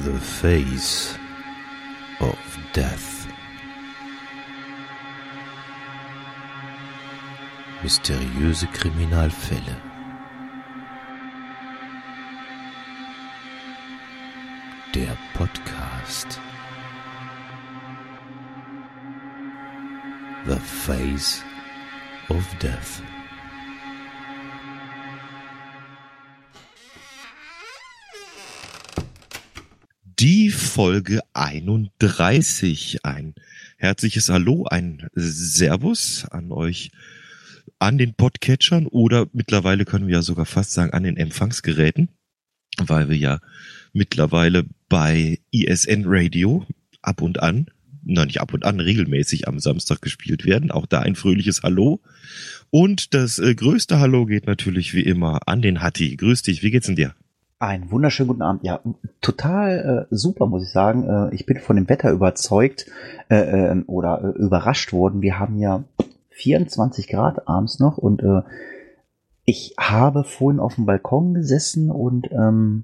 The Face of Death. Mysteriöse Kriminalfälle. Der Podcast. The Face of Death. Folge 31. Ein herzliches Hallo, ein Servus an euch an den Podcatchern oder mittlerweile können wir ja sogar fast sagen an den Empfangsgeräten, weil wir ja mittlerweile bei ISN Radio ab und an, na nicht ab und an, regelmäßig am Samstag gespielt werden. Auch da ein fröhliches Hallo. Und das äh, größte Hallo geht natürlich wie immer an den Hatti. Grüß dich, wie geht's denn dir? Einen wunderschönen guten Abend. Ja, total äh, super, muss ich sagen. Äh, ich bin von dem Wetter überzeugt äh, äh, oder äh, überrascht worden. Wir haben ja 24 Grad abends noch und äh, ich habe vorhin auf dem Balkon gesessen und ähm,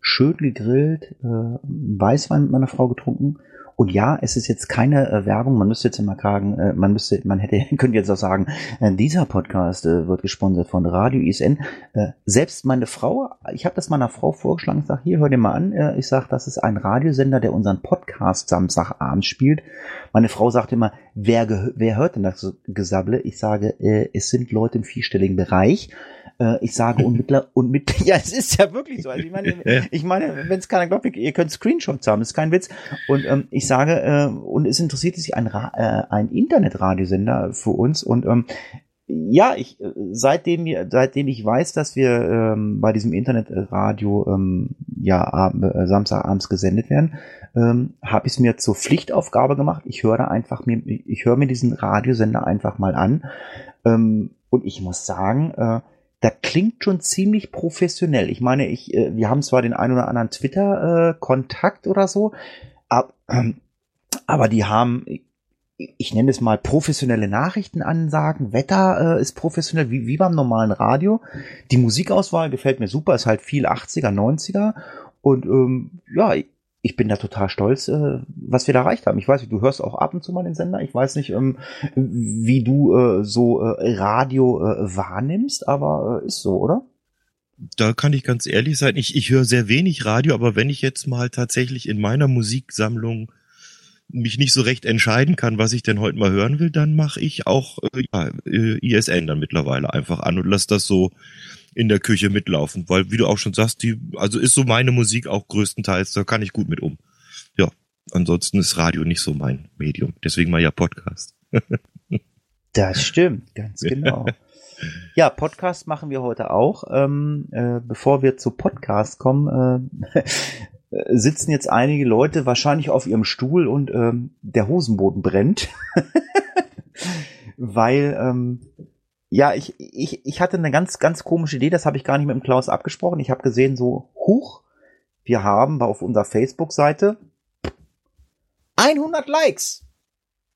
schön gegrillt, äh, Weißwein mit meiner Frau getrunken und ja, es ist jetzt keine äh, Werbung, man müsste jetzt immer sagen, äh, man müsste, man hätte, könnte jetzt auch sagen, äh, dieser Podcast äh, wird gesponsert von Radio ISN. Äh, selbst meine Frau, ich habe das meiner Frau vorgeschlagen, ich sage, hier, hör dir mal an, äh, ich sage, das ist ein Radiosender, der unseren Podcast Samstagabend spielt. Meine Frau sagt immer, wer, wer hört denn das Gesabble? Ich sage, es sind Leute im vierstelligen Bereich. Äh, ich sage und mittler und mit ja, es ist ja wirklich so. Also ich meine, ich meine, wenn es keiner glaubt, ihr könnt Screenshots haben, ist kein Witz. Und ähm, ich sage äh, und es interessiert sich ein Ra äh, ein Internetradiosender für uns und ähm, ja, ich seitdem mir seitdem ich weiß, dass wir ähm, bei diesem Internetradio ähm, ja ab, äh, Samstagabends gesendet werden, ähm, habe ich es mir zur Pflichtaufgabe gemacht. Ich höre einfach mir ich höre mir diesen Radiosender einfach mal an ähm, und ich muss sagen, äh, da klingt schon ziemlich professionell. Ich meine, ich, äh, wir haben zwar den ein oder anderen Twitter-Kontakt äh, oder so, ab, äh, aber die haben, ich nenne es mal professionelle Nachrichtenansagen, Wetter äh, ist professionell, wie, wie beim normalen Radio. Die Musikauswahl gefällt mir super, ist halt viel 80er, 90er. Und ähm, ja, ich bin da total stolz, äh, was wir da erreicht haben. Ich weiß nicht, du hörst auch ab und zu mal den Sender. Ich weiß nicht, ähm, wie du äh, so äh, Radio äh, wahrnimmst, aber äh, ist so, oder? Da kann ich ganz ehrlich sein. Ich, ich höre sehr wenig Radio, aber wenn ich jetzt mal tatsächlich in meiner Musiksammlung mich nicht so recht entscheiden kann, was ich denn heute mal hören will, dann mache ich auch äh, ja, äh, ISN dann mittlerweile einfach an und lass das so in der Küche mitlaufen, weil wie du auch schon sagst, die, also ist so meine Musik auch größtenteils, da kann ich gut mit um. Ja, ansonsten ist Radio nicht so mein Medium, deswegen mal ja Podcast. das stimmt, ganz genau. Ja, Podcast machen wir heute auch. Ähm, äh, bevor wir zu Podcast kommen, äh, sitzen jetzt einige Leute wahrscheinlich auf ihrem Stuhl und ähm, der Hosenboden brennt. Weil ähm, ja, ich, ich, ich hatte eine ganz, ganz komische Idee, das habe ich gar nicht mit dem Klaus abgesprochen. Ich habe gesehen, so, huch, wir haben auf unserer Facebook-Seite 100 Likes.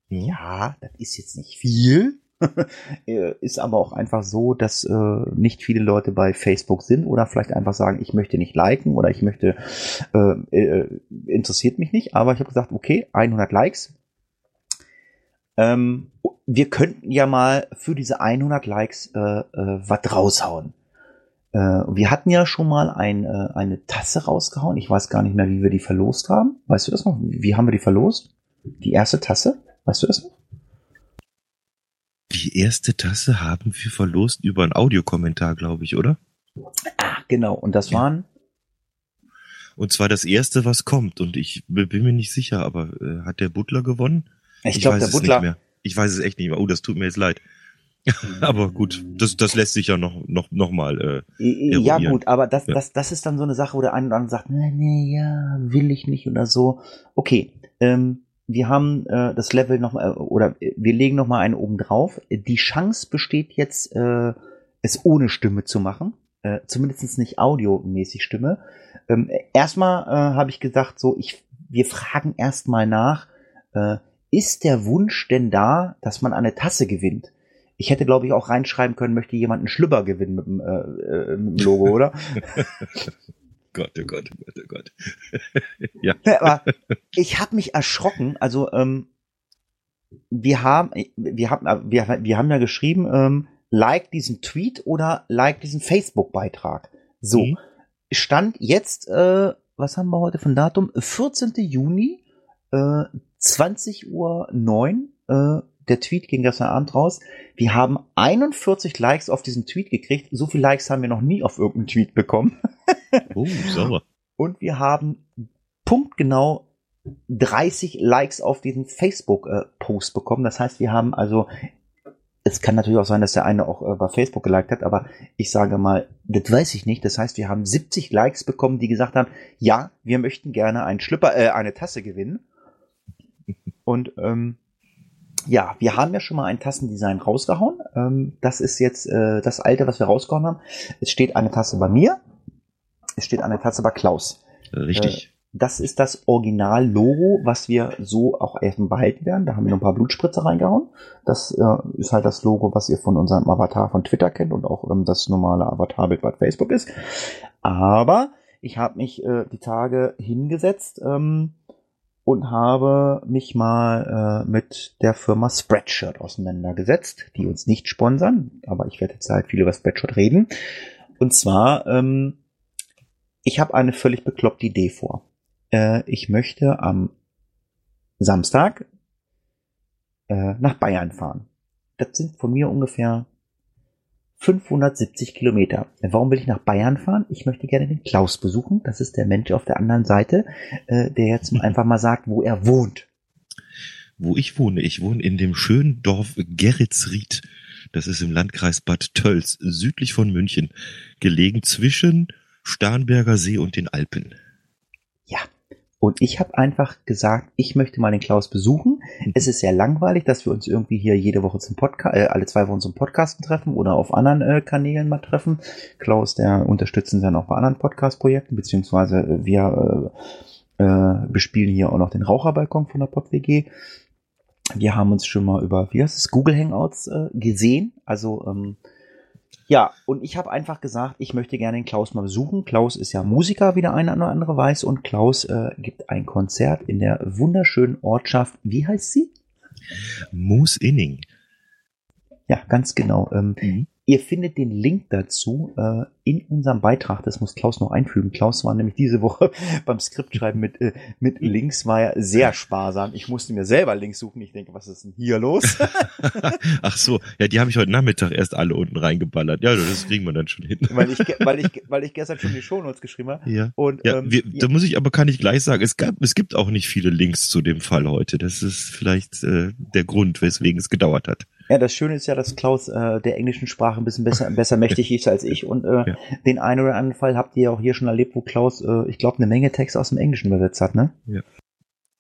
Ja, das ist jetzt nicht viel. ist aber auch einfach so, dass äh, nicht viele Leute bei Facebook sind oder vielleicht einfach sagen, ich möchte nicht liken oder ich möchte, äh, äh, interessiert mich nicht. Aber ich habe gesagt, okay, 100 Likes. Ähm, wir könnten ja mal für diese 100 Likes äh, äh, was raushauen. Äh, wir hatten ja schon mal ein, äh, eine Tasse rausgehauen. Ich weiß gar nicht mehr, wie wir die verlost haben. Weißt du das noch? Wie haben wir die verlost? Die erste Tasse? Weißt du das noch? Die erste Tasse haben wir verlost über einen Audiokommentar, glaube ich, oder? Ah, genau. Und das waren? Und zwar das erste, was kommt. Und ich bin mir nicht sicher, aber äh, hat der Butler gewonnen? Ich, ich glaube, der Butler. Ich weiß es echt nicht mehr. Oh, das tut mir jetzt leid. aber gut, das, das lässt sich ja noch, noch, noch mal. Äh, ja, gut, aber das, ja. das, das ist dann so eine Sache, wo der eine oder andere sagt, nee, nee, ja, will ich nicht oder so. Okay, ähm, wir haben äh, das Level noch mal, oder wir legen noch mal einen oben drauf. Die Chance besteht jetzt, äh, es ohne Stimme zu machen. Äh, zumindest nicht audiomäßig Stimme. Ähm, erstmal äh, habe ich gesagt, so, ich, wir fragen erstmal nach, äh, ist der Wunsch denn da, dass man eine Tasse gewinnt? Ich hätte, glaube ich, auch reinschreiben können, möchte jemand einen Schlüpper gewinnen mit dem, äh, äh, mit dem Logo, oder? Gott, oh Gott, oh Gott, oh Gott. ja. Aber ich habe mich erschrocken. Also ähm, wir haben, wir haben, wir, wir haben ja geschrieben, ähm, like diesen Tweet oder like diesen Facebook-Beitrag. So mhm. stand jetzt, äh, was haben wir heute von Datum? 14. Juni, äh, 20 Uhr 9. Äh, der Tweet ging gestern Abend raus. Wir haben 41 Likes auf diesen Tweet gekriegt. So viele Likes haben wir noch nie auf irgendeinen Tweet bekommen. oh, sauber. Und wir haben punktgenau 30 Likes auf diesen Facebook-Post äh, bekommen. Das heißt, wir haben also, es kann natürlich auch sein, dass der eine auch äh, bei Facebook geliked hat, aber ich sage mal, das weiß ich nicht. Das heißt, wir haben 70 Likes bekommen, die gesagt haben, ja, wir möchten gerne einen Schlüpper, äh, eine Tasse gewinnen. Und ähm, ja, wir haben ja schon mal ein Tassendesign rausgehauen. Ähm, das ist jetzt äh, das alte, was wir rausgehauen haben. Es steht eine Tasse bei mir. Es steht eine Tasse bei Klaus. Richtig. Äh, das ist das Original-Logo, was wir so auch erstmal behalten werden. Da haben wir noch ein paar Blutspritze reingehauen. Das äh, ist halt das Logo, was ihr von unserem Avatar von Twitter kennt und auch ähm, das normale Avatarbild bei Facebook ist. Aber ich habe mich äh, die Tage hingesetzt ähm, und habe mich mal äh, mit der Firma Spreadshirt auseinandergesetzt, die uns nicht sponsern, aber ich werde jetzt halt viel über Spreadshirt reden. Und zwar, ähm, ich habe eine völlig bekloppte Idee vor. Äh, ich möchte am Samstag äh, nach Bayern fahren. Das sind von mir ungefähr 570 Kilometer. Warum will ich nach Bayern fahren? Ich möchte gerne den Klaus besuchen. Das ist der Mensch auf der anderen Seite, äh, der jetzt einfach mal sagt, wo er wohnt. Wo ich wohne? Ich wohne in dem schönen Dorf Geretsried. Das ist im Landkreis Bad Tölz, südlich von München, gelegen zwischen Starnberger See und den Alpen. Und ich habe einfach gesagt, ich möchte mal den Klaus besuchen. Mhm. Es ist sehr langweilig, dass wir uns irgendwie hier jede Woche zum Podcast, äh, alle zwei Wochen zum Podcasten treffen oder auf anderen äh, Kanälen mal treffen. Klaus, der unterstützt uns dann auch bei anderen Podcast-Projekten, beziehungsweise äh, wir äh, äh, bespielen hier auch noch den Raucherbalkon von der PodWG. Wir haben uns schon mal über, wie heißt es, Google Hangouts äh, gesehen. Also ähm, ja, und ich habe einfach gesagt, ich möchte gerne den Klaus mal besuchen. Klaus ist ja Musiker, wie der eine oder andere weiß, und Klaus äh, gibt ein Konzert in der wunderschönen Ortschaft. Wie heißt sie? Moos Inning. Ja, ganz genau. Ähm, mhm. Ihr findet den Link dazu äh, in unserem Beitrag. Das muss Klaus noch einfügen. Klaus war nämlich diese Woche beim Skriptschreiben mit, äh, mit Links, war ja sehr sparsam. Ich musste mir selber Links suchen. Ich denke, was ist denn hier los? Ach so, ja, die habe ich heute Nachmittag erst alle unten reingeballert. Ja, das kriegen wir dann schon hin. weil, ich, weil, ich, weil ich gestern schon die Shownotes geschrieben habe. Ja, und, ja, ähm, wir, ja. da muss ich aber, kann ich gleich sagen, es, gab, es gibt auch nicht viele Links zu dem Fall heute. Das ist vielleicht äh, der Grund, weswegen es gedauert hat. Ja, das Schöne ist ja, dass Klaus äh, der englischen Sprache ein bisschen besser, besser mächtig ist als ich. Und äh, ja. den einen oder anderen Fall habt ihr auch hier schon erlebt, wo Klaus, äh, ich glaube, eine Menge Text aus dem Englischen übersetzt hat, ne? Ja.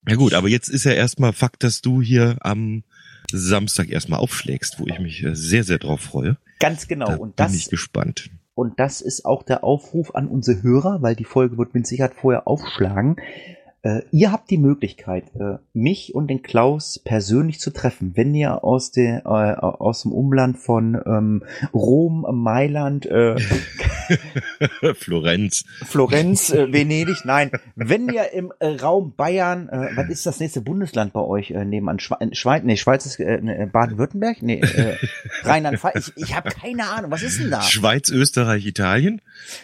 Ja gut, aber jetzt ist ja erstmal Fakt, dass du hier am Samstag erstmal aufschlägst, wo ich mich äh, sehr, sehr drauf freue. Ganz genau. Da und das, bin ich gespannt. Und das ist auch der Aufruf an unsere Hörer, weil die Folge wird mit Sicherheit vorher aufschlagen. Äh, ihr habt die Möglichkeit, äh, mich und den Klaus persönlich zu treffen, wenn ihr aus, der, äh, aus dem Umland von ähm, Rom, Mailand, äh, Florenz, Florenz, äh, Venedig, nein, wenn ihr im äh, Raum Bayern, was ist das nächste Bundesland bei euch nebenan? Schwe Schweiz, nee, Schweiz ist ne, Baden-Württemberg, nee, äh, Rheinland-Pfalz. Ich, ich habe keine Ahnung, was ist denn da? Schweiz, Österreich, Italien?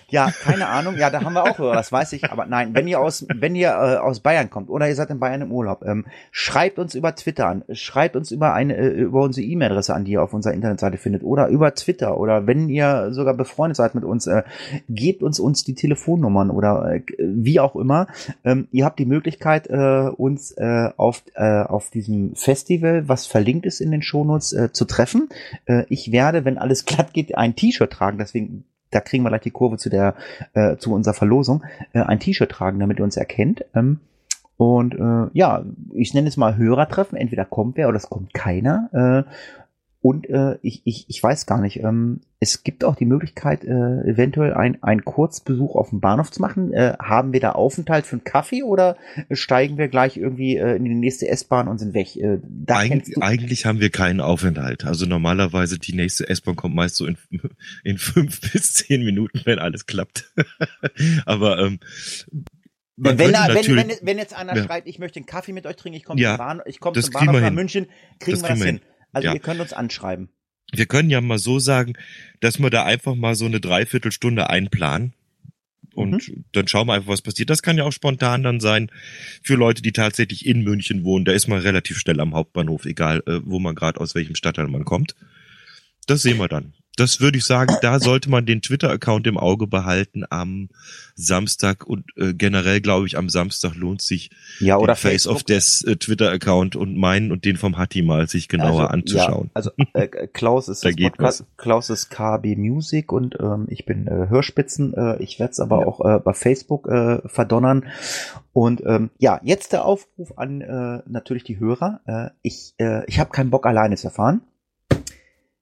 Ja, keine Ahnung. Ja, da haben wir auch, das weiß ich. Aber nein, wenn ihr aus, wenn ihr aus Bayern kommt oder ihr seid in Bayern im Urlaub, ähm, schreibt uns über Twitter an, schreibt uns über eine äh, über unsere E-Mail-Adresse an, die ihr auf unserer Internetseite findet oder über Twitter oder wenn ihr sogar befreundet seid mit uns, äh, gebt uns uns die Telefonnummern oder äh, wie auch immer. Ähm, ihr habt die Möglichkeit, äh, uns äh, auf äh, auf diesem Festival, was verlinkt ist in den Shownotes, äh, zu treffen. Äh, ich werde, wenn alles glatt geht, ein T-Shirt tragen. Deswegen da kriegen wir gleich die Kurve zu der, äh, zu unserer Verlosung, äh, ein T-Shirt tragen, damit ihr uns erkennt. Ähm, und äh, ja, ich nenne es mal Hörertreffen. Entweder kommt wer oder es kommt keiner. Äh, Und äh, ich, ich, ich weiß gar nicht, ähm, es gibt auch die Möglichkeit, äh, eventuell ein, einen Kurzbesuch auf dem Bahnhof zu machen. Äh, haben wir da Aufenthalt für einen Kaffee oder steigen wir gleich irgendwie äh, in die nächste S-Bahn und sind weg? Äh, Eig eigentlich haben wir keinen Aufenthalt. Also normalerweise die nächste S-Bahn kommt meist so in, in fünf bis zehn Minuten, wenn alles klappt. Aber ähm, wenn, wenn, wenn, wenn, jetzt einer ja. schreit, ich möchte einen Kaffee mit euch trinken, ich komme ja, zum, Bahn, ich komm zum Bahnhof nach München, kriegen das wir das hin. Also ja. ihr könnt uns anschreiben. Wir können ja mal so sagen, dass wir da einfach mal so eine Dreiviertelstunde einplanen. Und mhm. dann schauen wir einfach, was passiert. Das kann ja auch spontan dann sein für Leute, die tatsächlich in München wohnen. Da ist man relativ schnell am Hauptbahnhof, egal äh, wo man gerade aus welchem Stadtteil man kommt. Das sehen wir dann das würde ich sagen, da sollte man den Twitter-Account im Auge behalten am Samstag und äh, generell glaube ich am Samstag lohnt sich ja, oder den Face of Death äh, Twitter-Account und meinen und den vom Hatti mal sich genauer also, anzuschauen. Ja, also äh, Klaus ist da geht Podcast, was. Klaus ist KB Music und ähm, ich bin äh, Hörspitzen. Äh, ich werde es aber ja. auch äh, bei Facebook äh, verdonnern. Und ähm, ja, jetzt der Aufruf an äh, natürlich die Hörer. Äh, ich äh, ich habe keinen Bock alleine zu erfahren.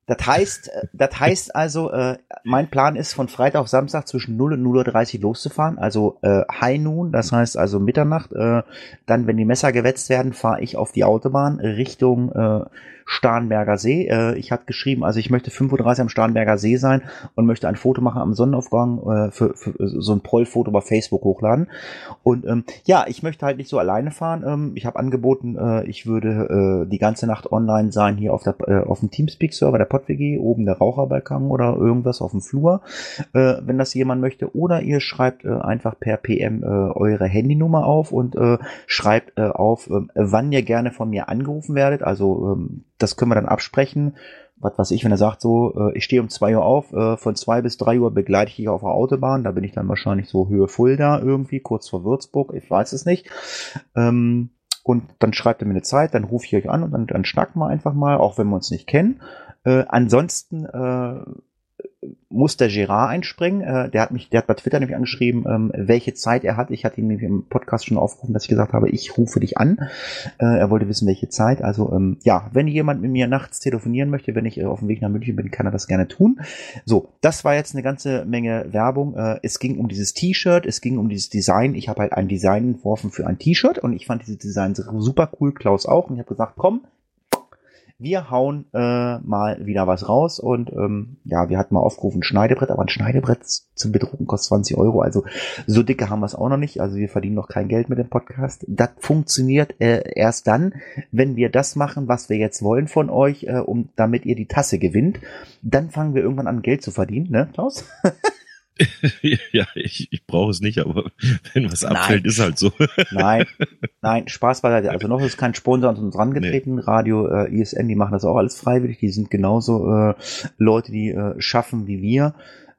Das heißt, äh, das heißt also, äh, mein Plan ist von Freitag auf Samstag zwischen 0 und 0.30 Uhr loszufahren, also äh, High Noon, das heißt also Mitternacht. Äh, dann, wenn die Messer gewetzt werden, fahre ich auf die Autobahn Richtung äh, Starnberger See. Äh, ich hatte geschrieben, also ich möchte 5.30 Uhr am Starnberger See sein und möchte ein Foto machen am Sonnenaufgang, äh, für, für so ein Prollfoto bei Facebook hochladen. Und ähm, ja, ich möchte halt nicht so alleine fahren. Ähm, ich habe angeboten, äh, ich würde äh, die ganze Nacht online sein hier auf, der, äh, auf dem Teamspeak-Server der PodWG, oben der Raucherbalkon oder irgendwas auf dem Flur, äh, wenn das jemand möchte. Oder ihr schreibt äh, einfach per PM äh, eure Handynummer auf und äh, schreibt äh, auf, äh, wann ihr gerne von mir angerufen werdet. Also ähm, das können wir dann absprechen. Was weiß ich, wenn er sagt so, äh, ich stehe um zwei Uhr auf, äh, von zwei bis drei Uhr begleite ich dich auf der Autobahn, da bin ich dann wahrscheinlich so Höhe Fulda irgendwie, kurz vor Würzburg, ich weiß es nicht. Ähm, und dann schreibt er mir eine Zeit, dann rufe ich euch an und dann, dann schnacken wir einfach mal, auch wenn wir uns nicht kennen. Äh, ansonsten äh, muss der Gerard einspringen. Äh, der hat mich, der hat bei Twitter nämlich angeschrieben, ähm, welche Zeit er hat. Ich hatte ihn nämlich im Podcast schon aufgerufen, dass ich gesagt habe, ich rufe dich an. Äh, er wollte wissen, welche Zeit. Also ähm, ja, wenn jemand mit mir nachts telefonieren möchte, wenn ich äh, auf dem Weg nach München bin, kann er das gerne tun. So, das war jetzt eine ganze Menge Werbung. Äh, es ging um dieses T-Shirt, es ging um dieses Design. Ich habe halt ein Design entworfen für ein T-Shirt und ich fand dieses Design super cool, Klaus auch. Und ich habe gesagt, komm, wir hauen äh, mal wieder was raus und ähm, ja, wir hatten mal aufgerufen Schneidebrett, aber ein Schneidebrett zum Bedrucken kostet 20 Euro, also so dicke haben wir es auch noch nicht, also wir verdienen noch kein Geld mit dem Podcast. Das funktioniert äh, erst dann, wenn wir das machen, was wir jetzt wollen von euch, äh, um damit ihr die Tasse gewinnt. Dann fangen wir irgendwann an Geld zu verdienen, ne, Klaus? ja, ich, ich brauche es nicht, aber wenn was abfällt, nein. ist halt so. nein, nein, Spaß beiseite. Also noch ist kein Sponsor an uns rangetreten. Nee. Radio äh, ISN, die machen das auch alles freiwillig. Die sind genauso äh, Leute, die äh, schaffen wie wir.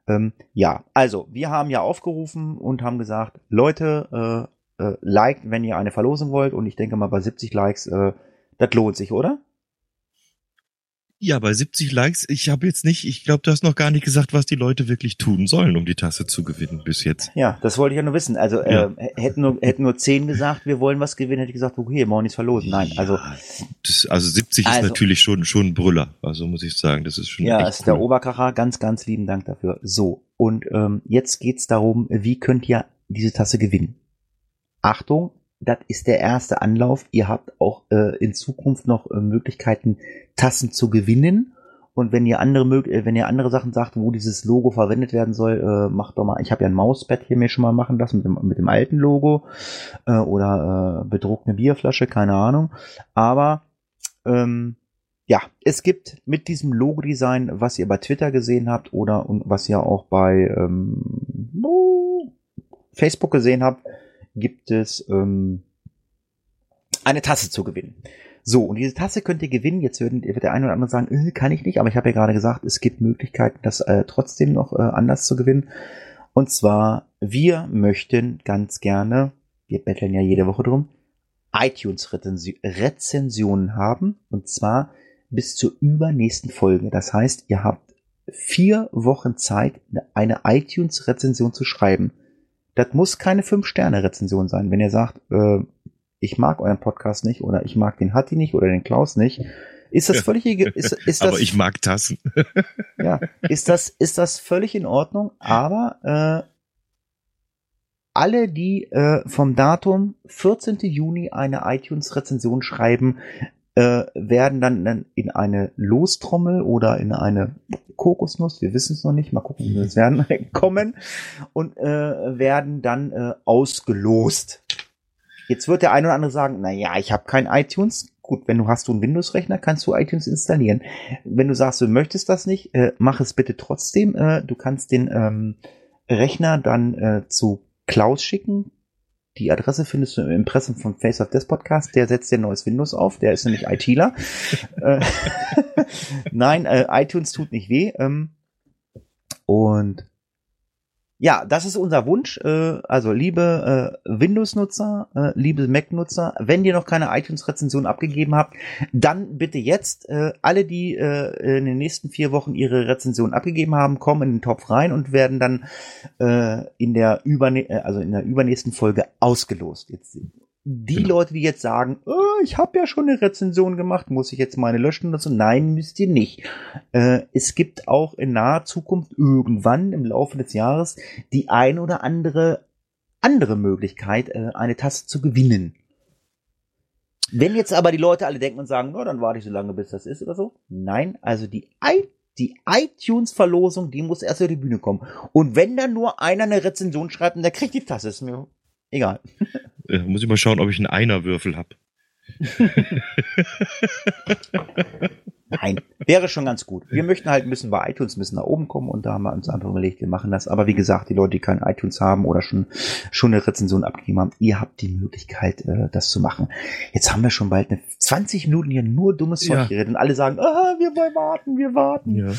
Ähm, ja, also wir haben ja aufgerufen und haben gesagt, Leute, äh, äh, liked, wenn ihr eine Verlosung wollt. Und ich denke mal, bei 70 Likes, äh, das lohnt sich, oder? Ja, bei 70 Likes, ich habe jetzt nicht, ich glaube, du hast noch gar nicht gesagt, was die Leute wirklich tun sollen, um die Tasse zu gewinnen bis jetzt. Ja, das wollte ich ja nur wissen. Also ja. äh, hätten, nur, hätten nur 10 gesagt, wir wollen was gewinnen, hätte ich gesagt, okay, morgen ist verlosen. Nein, ja, also. Das, also 70 also, ist natürlich schon, schon ein Brüller, also muss ich sagen, das ist schon. Ja, ist cool. der Oberkracher, ganz, ganz lieben Dank dafür. So, und ähm, jetzt geht's darum, wie könnt ihr diese Tasse gewinnen? Achtung, das ist der erste Anlauf. Ihr habt auch äh, in Zukunft noch äh, Möglichkeiten, Tassen zu gewinnen. Und wenn ihr andere äh, wenn ihr andere Sachen sagt, wo dieses Logo verwendet werden soll, äh, macht doch mal. Ich habe ja ein Mauspad hier mir schon mal machen lassen mit dem, mit dem alten Logo äh, oder äh, bedruckte Bierflasche, keine Ahnung. Aber ähm, ja, es gibt mit diesem Logo-Design, was ihr bei Twitter gesehen habt oder und was ihr auch bei ähm, Facebook gesehen habt, gibt es ähm, eine Tasse zu gewinnen. So, und diese Tasse könnt ihr gewinnen. Jetzt wird, wird der eine oder andere sagen, äh, kann ich nicht, aber ich habe ja gerade gesagt, es gibt Möglichkeiten, das äh, trotzdem noch äh, anders zu gewinnen. Und zwar, wir möchten ganz gerne, wir betteln ja jede Woche drum, iTunes-Rezensionen haben. Und zwar bis zur übernächsten Folge. Das heißt, ihr habt vier Wochen Zeit, eine iTunes-Rezension zu schreiben. Das muss keine Fünf-Sterne-Rezension sein. Wenn ihr sagt, äh, ich mag euren Podcast nicht oder ich mag den Hatti nicht oder den Klaus nicht, Ist das völlig, ist, ist das, Aber ich mag Tassen. ja, ist das, ist das völlig in Ordnung, aber äh, alle, die äh, vom Datum 14. Juni eine iTunes-Rezension schreiben, äh, werden dann in eine Lostrommel oder in eine Kokosnuss, wir wissen es noch nicht, mal gucken, wie wir es werden, kommen und äh, werden dann äh, ausgelost. Jetzt wird der eine oder andere sagen, na ja, ich habe kein iTunes. Gut, wenn du hast du einen Windows-Rechner, kannst du iTunes installieren. Wenn du sagst, du möchtest das nicht, äh, mach es bitte trotzdem. Äh, du kannst den ähm, Rechner dann äh, zu Klaus schicken. Die Adresse findest du im Impressum vom Face of Death Podcast. Der setzt dir neues Windows auf. Der ist nämlich ITler. Äh, Nein, äh, iTunes tut nicht weh. Ähm, und ja, das ist unser Wunsch. Äh, also, liebe äh, Windows-Nutzer, äh, liebe Mac-Nutzer, wenn ihr noch keine iTunes-Rezension abgegeben habt, dann bitte jetzt. Äh, alle, die äh, in den nächsten vier Wochen ihre Rezension abgegeben haben, kommen in den Topf rein und werden dann äh, in der überne äh, also in der übernächsten Folge ausgelost. Jetzt die genau. Leute, die jetzt sagen, oh, ich habe ja schon eine Rezension gemacht, muss ich jetzt meine löschen oder so? Nein, müsst ihr nicht. Äh, es gibt auch in naher Zukunft irgendwann im Laufe des Jahres die ein oder andere andere Möglichkeit, äh, eine Tasse zu gewinnen. Wenn jetzt aber die Leute alle denken und sagen, no, dann warte ich so lange, bis das ist oder so. Nein, also die I die iTunes-Verlosung, die muss erst auf die Bühne kommen. Und wenn dann nur einer eine Rezension schreibt und der kriegt die Tasse, ist mir egal. Äh, muss ich mal schauen, ob ich einen Einerwürfel habe. Nein, wäre schon ganz gut. Wir möchten halt müssen bei iTunes müssen nach oben kommen und da haben wir uns einfach überlegt, wir machen das. Aber wie gesagt, die Leute, die kein iTunes haben oder schon schon eine Rezension abgegeben haben, ihr habt die Möglichkeit, äh, das zu machen. Jetzt haben wir schon bald eine 20 Minuten hier nur dummes Zeug ja. geredet und alle sagen, ah, wir wollen warten, wir warten. Ja,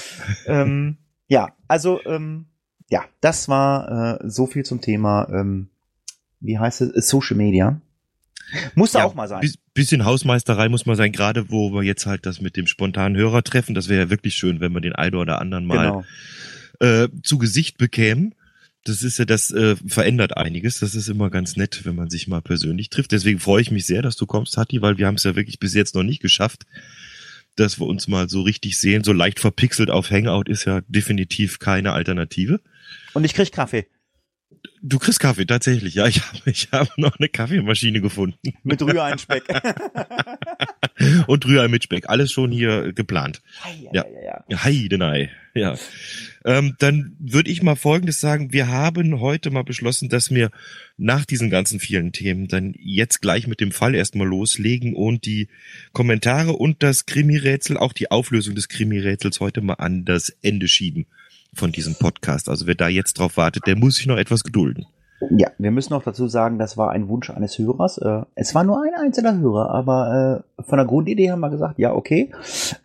ähm, ja also ähm, ja, das war äh, so viel zum Thema. Ähm, wie heißt es, Social Media. Muss da ja, auch mal sein. Bisschen Hausmeisterei muss mal sein, gerade wo wir jetzt halt das mit dem spontanen Hörer treffen. Das wäre ja wirklich schön, wenn wir den einen oder anderen mal genau. äh, zu Gesicht bekämen. Das ist ja, das äh, verändert einiges. Das ist immer ganz nett, wenn man sich mal persönlich trifft. Deswegen freue ich mich sehr, dass du kommst, Hatti, weil wir haben es ja wirklich bis jetzt noch nicht geschafft, dass wir uns mal so richtig sehen. So leicht verpixelt auf Hangout ist ja definitiv keine Alternative. Und ich krieg Kaffee. Du kriegst Kaffee, tatsächlich. Ja, ich habe ich hab noch eine Kaffeemaschine gefunden. Mit Rührei-Speck. Und Rührei mit Speck. Alles schon hier geplant. Hei, ja, ja, ja. Heidenei. Ja. Ähm, dann würde ich mal Folgendes sagen. Wir haben heute mal beschlossen, dass wir nach diesen ganzen vielen Themen dann jetzt gleich mit dem Fall erstmal loslegen und die Kommentare und das Krimi-Rätsel, auch die Auflösung des Krimi-Rätsels heute mal an das Ende schieben von diesem Podcast. Also wer da jetzt drauf wartet, der muss sich noch etwas gedulden. Ja, wir müssen auch dazu sagen, das war ein Wunsch eines Hörers. Äh, es war nur ein einzelner Hörer, aber äh, von der Grundidee haben wir gesagt, ja, okay,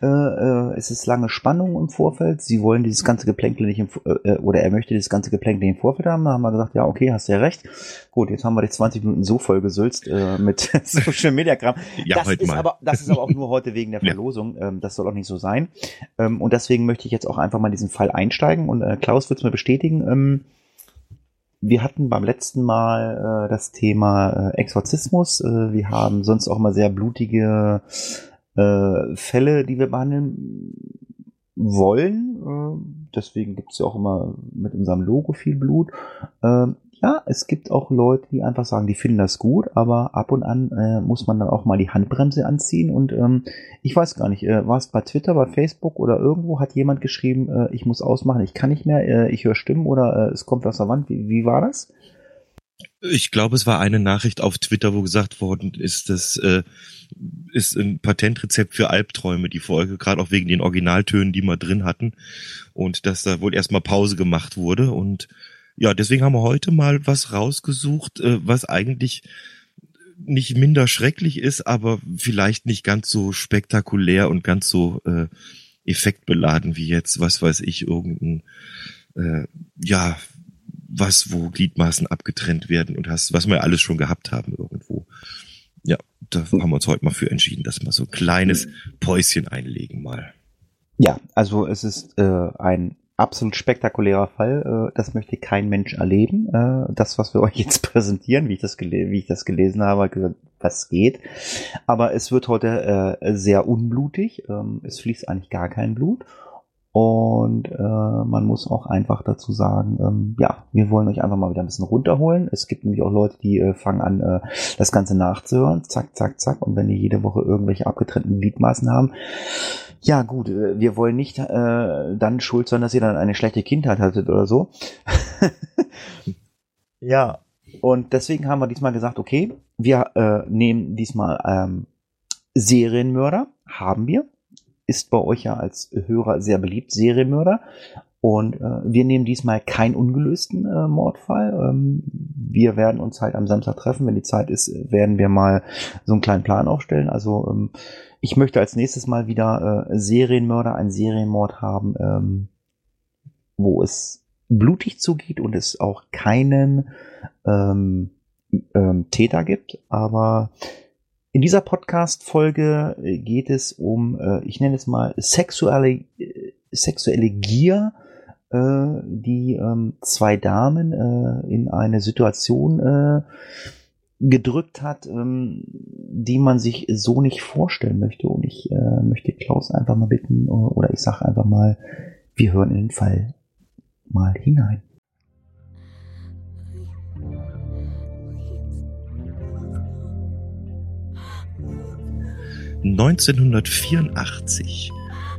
äh, äh, es ist lange Spannung im Vorfeld. Sie wollen dieses ganze Geplänkel nicht im, äh, äh, oder er möchte dieses ganze Geplänkel nicht im Vorfeld haben. Da haben wir gesagt, ja, okay, hast ja recht. Gut, jetzt haben wir die 20 Minuten so vollgesülzt äh, mit Social Media Kram. Ja, das ist mal. aber das ist aber auch nur heute wegen der Verlosung. Ja. Ähm, das soll auch nicht so sein. Ähm, und deswegen möchte ich jetzt auch einfach mal in diesen Fall einsteigen und äh, Klaus wird es mir bestätigen. Ähm, wir hatten beim letzten Mal äh, das Thema äh, Exorzismus. Äh, wir haben sonst auch mal sehr blutige äh, Fälle, die wir behandeln wollen. Äh, deswegen gibt's ja auch immer mit unserem Logo viel Blut. Äh, ja, es gibt auch Leute, die einfach sagen, die finden das gut, aber ab und an äh, muss man dann auch mal die Handbremse anziehen und ähm, ich weiß gar nicht, äh, war es bei Twitter, bei Facebook oder irgendwo hat jemand geschrieben, äh, ich muss ausmachen, ich kann nicht mehr, äh, ich höre Stimmen oder äh, es kommt aus der Wand. Wie, wie war das? Ich glaube, es war eine Nachricht auf Twitter, wo gesagt worden ist, das äh, ist ein Patentrezept für Albträume, die Folge, gerade auch wegen den Originaltönen, die wir drin hatten. Und dass da wohl erstmal Pause gemacht wurde. Und ja, deswegen haben wir heute mal was rausgesucht, äh, was eigentlich nicht minder schrecklich ist, aber vielleicht nicht ganz so spektakulär und ganz so äh, effektbeladen wie jetzt, was weiß ich, irgendein, äh, ja, was, wo Gliedmaßen abgetrennt werden und hast, was wir alles schon gehabt haben irgendwo. Ja, da haben wir uns heute mal für entschieden, dass wir so ein kleines Päuschen einlegen mal. Ja, also es ist äh, ein absolut spektakulärer Fall. Äh, das möchte kein Mensch erleben. Äh, das, was wir euch jetzt präsentieren, wie ich das, wie ich das gelesen habe, gesagt, was geht. Aber es wird heute äh, sehr unblutig. Ähm, es fließt eigentlich gar kein Blut. Und man muss auch einfach dazu sagen, ähm, ja, wir wollen euch einfach mal wieder ein bisschen runterholen. Es gibt nämlich auch Leute, die fangen an, das Ganze nachzuhören. Zack, zack, zack. Und wenn die jede Woche irgendwelche abgetrennten Gliedmaßen haben, ja gut, äh, wir wollen nicht äh, dann schuld sein, dass ihr dann eine schlechte Kindheit hattet oder so. ja, und deswegen haben wir diesmal gesagt, okay, wir äh, nehmen diesmal ähm, Serienmörder, haben wir ist bei euch ja als Hörer sehr beliebt, Serienmörder. Und äh, wir nehmen diesmal keinen ungelösten äh, Mordfall. Ähm, wir werden uns halt am Samstag treffen. Wenn die Zeit ist, werden wir mal so einen kleinen Plan aufstellen. Also ähm, ich möchte als nächstes mal wieder äh, Serienmörder, einen Serienmord haben, ähm, wo es blutig zugeht und es auch keinen ähm, ähm, Täter gibt. Aber in dieser Podcast-Folge äh, geht es um, äh, ich nenne es mal, sexuelle, äh, sexuelle Gier, die ähm, zwei Damen in eine Situation gedrückt hat, ähm, die man sich so nicht vorstellen möchte. Und ich möchte Klaus einfach mal bitten, oder ich sage einfach mal, wir hören in den Fall mal hinein. 1984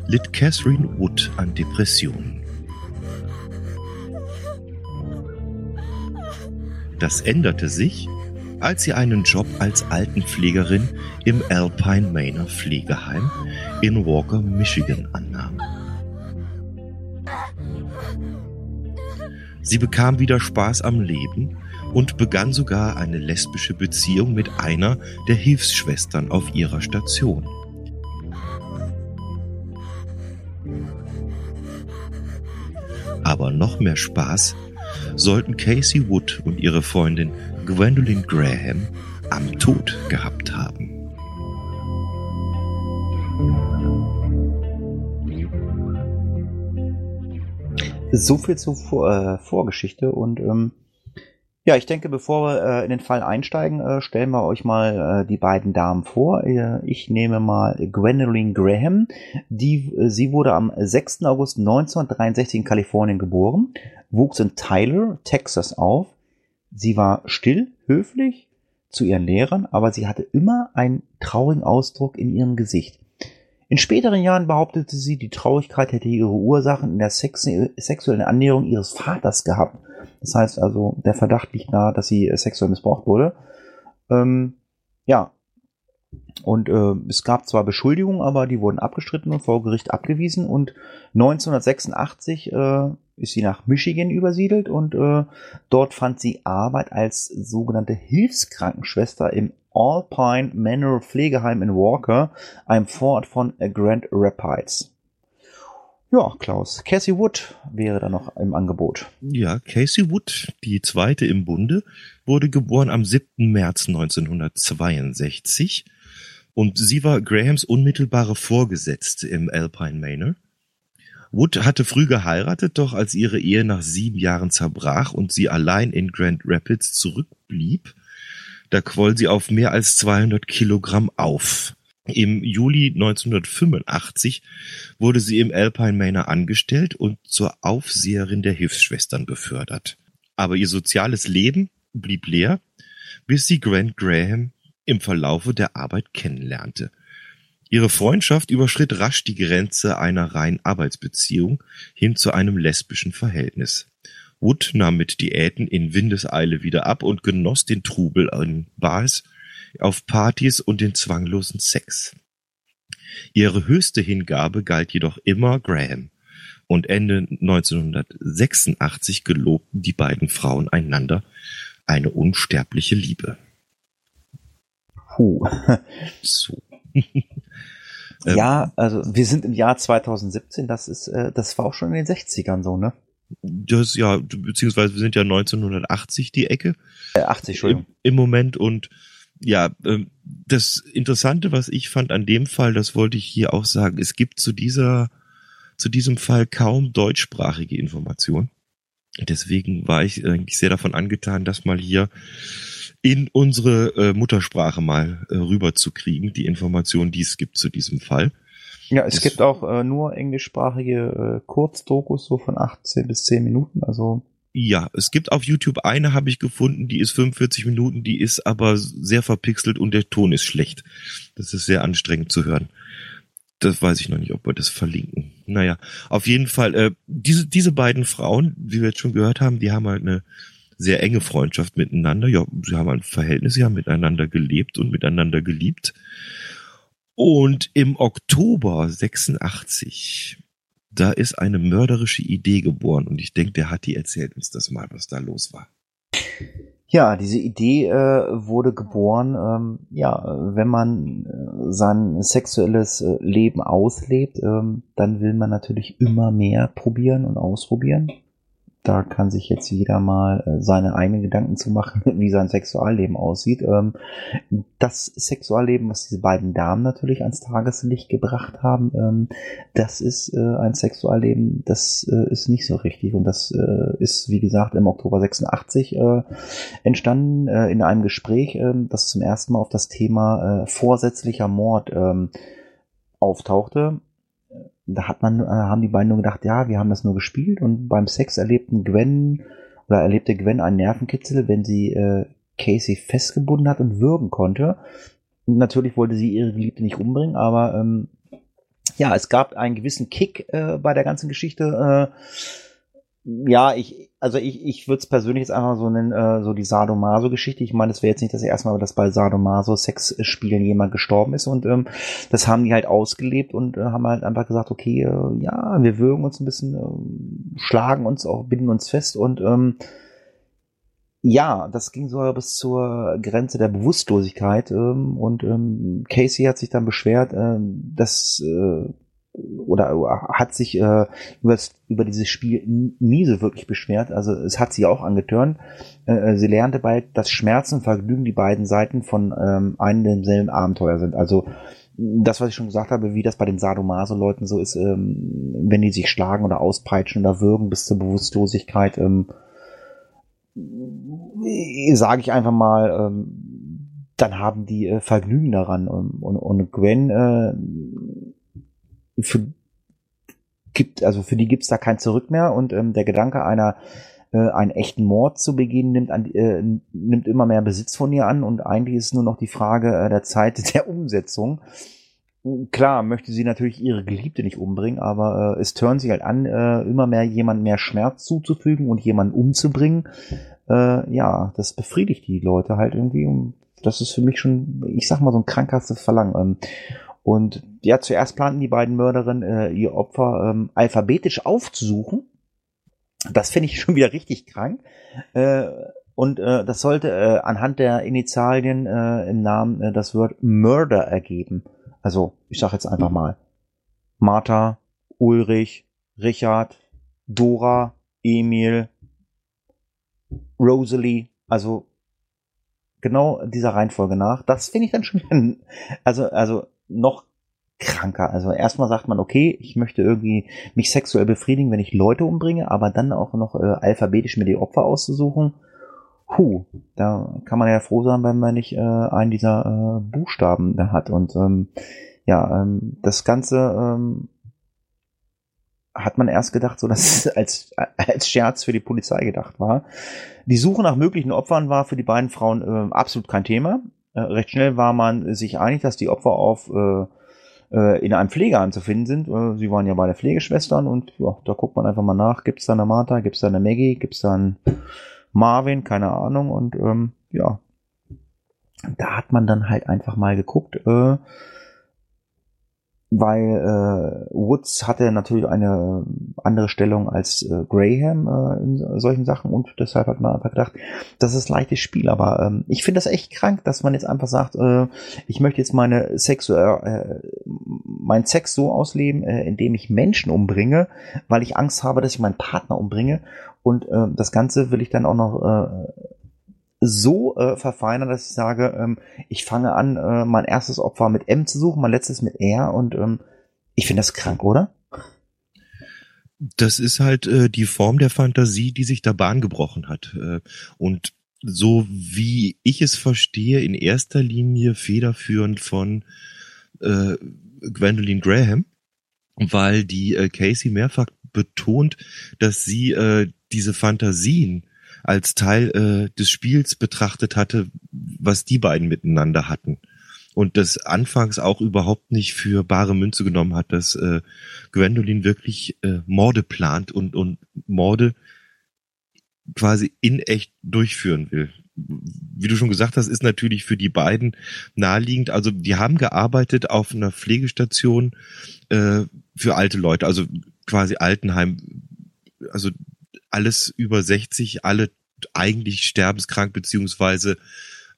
litt Catherine Wood an Depressionen. Das änderte sich, als sie einen Job als Altenpflegerin im Alpine Manor Pflegeheim in Walker, Michigan annahm. Sie bekam wieder Spaß am Leben und begann sogar eine lesbische Beziehung mit einer der Hilfsschwestern auf ihrer Station. Aber noch mehr Spaß sollten Casey Wood und ihre Freundin Gwendolyn Graham am Tod gehabt haben. So viel zur Vor äh, Vorgeschichte und ähm, ja, ich denke, bevor wir äh, in den Fall einsteigen, äh, stellen wir euch mal äh, die beiden Damen vor. Äh, ich nehme mal Gwendolyn Graham. Die, äh, sie wurde am 6. August 1963 in Kalifornien geboren, wuchs in Tyler, Texas auf. Sie war still, höflich zu ihren Lehrern, aber sie hatte immer einen traurigen Ausdruck in ihrem Gesicht. In späteren Jahren behauptete sie, die Traurigkeit hätte ihre Ursachen in der sexuellen Annäherung ihres Vaters gehabt. Das heißt also, der Verdacht liegt nahe, dass sie äh, sexuell missbraucht wurde. Ähm, ja. Und äh, es gab zwar Beschuldigungen, aber die wurden abgestritten und vor Gericht abgewiesen. Und 1986 äh, ist sie nach Michigan übersiedelt und äh, dort fand sie Arbeit als sogenannte Hilfskrankenschwester im Alpine Manor Pflegeheim in Walker, einem Vorort von Grand Rapids. Ja, Klaus. Casey Wood wäre da noch im Angebot. Ja, Casey Wood, die zweite im Bunde, wurde geboren am 7. März 1962 und sie war Grahams unmittelbare Vorgesetzte im Alpine Manor. Wood hatte früh geheiratet, doch als ihre Ehe nach sieben Jahren zerbrach und sie allein in Grand Rapids zurückblieb, da quoll sie auf mehr als 200 Kilogramm auf. Im Juli 1985 wurde sie im Alpine Manor angestellt und zur Aufseherin der Hilfsschwestern befördert. Aber ihr soziales Leben blieb leer, bis sie Grant Graham im Verlaufe der Arbeit kennenlernte. Ihre Freundschaft überschritt rasch die Grenze einer reinen Arbeitsbeziehung hin zu einem lesbischen Verhältnis. Wood nahm mit Diäten in Windeseile wieder ab und genoss den Trubel in Bars auf Partys und den zwanglosen Sex. Ihre höchste Hingabe galt jedoch immer Graham, und Ende 1986 gelobten die beiden Frauen einander eine unsterbliche Liebe. Puh. So. ja, also wir sind im Jahr 2017, das ist, äh, das war auch schon in den 60ern so, ne? Das ja, beziehungsweise wir sind ja 1980 die Ecke. Äh, 80, Entschuldigung. Im, Im Moment und ja, ähm, das Interessante, was ich fand an dem Fall, das wollte ich hier auch sagen, es gibt zu dieser, zu diesem Fall kaum deutschsprachige Informationen. Deswegen war ich eigentlich sehr davon angetan, das mal hier in unsere äh, Muttersprache mal äh, rüberzukriegen, die Informationen, die es gibt zu diesem Fall. Ja, es gibt auch äh, nur englischsprachige äh, Kurzdokus, so von 18 bis 10 Minuten, also. Ja, es gibt auf YouTube eine, habe ich gefunden, die ist 45 Minuten, die ist aber sehr verpixelt und der Ton ist schlecht. Das ist sehr anstrengend zu hören. Das weiß ich noch nicht, ob wir das verlinken. Naja, auf jeden Fall, äh, diese, diese beiden Frauen, wie wir jetzt schon gehört haben, die haben halt eine sehr enge Freundschaft miteinander. Ja, sie haben ein Verhältnis, sie haben miteinander gelebt und miteinander geliebt. Und im Oktober 86, da ist eine mörderische Idee geboren und ich denke, der hat die erzählt uns das mal, was da los war. Ja, diese Idee äh, wurde geboren, ähm, ja, wenn man äh, sein sexuelles äh, Leben auslebt, ähm, dann will man natürlich immer mehr probieren und ausprobieren. Da kann sich jetzt jeder mal äh, seine eigenen Gedanken zu machen, wie sein Sexualleben aussieht. Ähm, das Sexualleben, was diese beiden Damen natürlich ans Tageslicht gebracht haben, ähm, das ist äh, ein Sexualleben, das äh, ist nicht so richtig. Und das ist, wie gesagt, im Oktober 86 entstanden in einem Gespräch, ähm, das zum ersten Mal auf das Thema vorsätzlicher Mord auftauchte da hat man, äh, haben die beiden nur gedacht, ja, wir haben das nur gespielt und beim Sex erlebten Gwen oder erlebte Gwen einen Nervenkitzel, wenn sie äh, Casey festgebunden hat und würgen konnte. natürlich wollte sie ihre Geliebte nicht umbringen, aber ähm, ja, es gab einen gewissen Kick äh, bei der ganzen Geschichte. Äh, ja, ich, also ich, ich würde es persönlich jetzt einfach so nennen, äh, so die Sadomaso-Geschichte. Ich meine, es wäre jetzt nicht das erste Mal, dass bei Sadomaso-Sexspielen jemand gestorben ist und ähm, das haben die halt ausgelebt und äh, haben halt einfach gesagt, okay, äh, ja, wir würgen uns ein bisschen, äh, schlagen uns auch, binden uns fest und ähm, ja, das ging sogar bis zur Grenze der Bewusstlosigkeit ähm, und ähm, Casey hat sich dann beschwert, äh, dass äh, oder hat sich äh, über, über dieses Spiel nie so wirklich beschwert. Also es hat sie auch angetörnt. Äh, äh, sie lernte bald, dass Schmerz und Vergnügen die beiden Seiten von ähm, einem demselben Abenteuer sind. Also das, was ich schon gesagt habe, wie das bei den Sadomaso-Leuten so ist, ähm, wenn die sich schlagen oder auspeitschen oder würgen bis zur Bewusstlosigkeit, ähm, sage ich einfach mal, ähm, dann haben die äh, Vergnügen daran. Und, und, und Gwen äh, für gibt, also für die gibt's da kein Zurück mehr und ähm, der Gedanke einer äh, einen echten Mord zu begehen nimmt an, äh, nimmt immer mehr Besitz von ihr an und eigentlich ist nur noch die Frage äh, der Zeit der Umsetzung. Klar möchte sie natürlich ihre Geliebte nicht umbringen, aber äh, es turnt sich halt an, äh, immer mehr jemand mehr Schmerz zuzufügen und jemanden umzubringen. Äh, ja, das befriedigt die Leute halt irgendwie und das ist für mich schon, ich sag mal, so ein krankhaftes Verlangen. Ähm, und ja, zuerst planten die beiden Mörderinnen, äh, ihr Opfer ähm, alphabetisch aufzusuchen. Das finde ich schon wieder richtig krank. Äh, und äh, das sollte äh, anhand der Initialien äh, im Namen äh, das Wort Murder ergeben. Also, ich sage jetzt einfach mal Martha, Ulrich, Richard, Dora, Emil, Rosalie, also genau dieser Reihenfolge nach. Das finde ich dann schon, also, also noch kranker. Also erstmal sagt man, okay, ich möchte irgendwie mich sexuell befriedigen, wenn ich Leute umbringe, aber dann auch noch äh, alphabetisch mir die Opfer auszusuchen. Huh, da kann man ja froh sein, wenn man nicht äh, einen dieser äh, Buchstaben da hat. Und ähm, ja, ähm, das Ganze ähm, hat man erst gedacht, so dass es als, als Scherz für die Polizei gedacht war. Die Suche nach möglichen Opfern war für die beiden Frauen äh, absolut kein Thema. Äh, recht schnell war man sich einig, dass die Opfer auf äh, äh, in einem Pflegeheim zu finden sind. Äh, sie waren ja beide Pflegeschwestern und ja, da guckt man einfach mal nach, gibt es da eine Martha, gibt es da eine Maggie, gibt es da einen Marvin, keine Ahnung. Und ähm, ja, da hat man dann halt einfach mal geguckt, äh, weil äh, Woods hatte natürlich eine andere Stellung als äh, Graham äh, in solchen Sachen und deshalb hat man einfach gedacht, das ist leichtes Spiel, aber ähm, ich finde das echt krank, dass man jetzt einfach sagt, äh, ich möchte jetzt meine sexuell äh, mein Sex so ausleben, äh, indem ich Menschen umbringe, weil ich Angst habe, dass ich meinen Partner umbringe. Und äh, das Ganze will ich dann auch noch äh, so äh, verfeinern, dass ich sage, ähm, ich fange an, äh, mein erstes Opfer mit M zu suchen, mein letztes mit R und ähm, ich finde das krank, oder? Das ist halt äh, die Form der Fantasie, die sich da Bahn gebrochen hat. Äh, und so wie ich es verstehe, in erster Linie federführend von äh, Gwendolyn Graham, weil die äh, Casey mehrfach betont, dass sie äh, diese Fantasien als Teil äh, des Spiels betrachtet hatte, was die beiden miteinander hatten. Und das anfangs auch überhaupt nicht für bare Münze genommen hat, dass äh, Gwendolyn wirklich äh, Morde plant und, und Morde quasi in echt durchführen will. Wie du schon gesagt hast, ist natürlich für die beiden naheliegend. Also die haben gearbeitet auf einer Pflegestation äh, für alte Leute, also quasi Altenheim, also alles über 60, alle eigentlich sterbenskrank beziehungsweise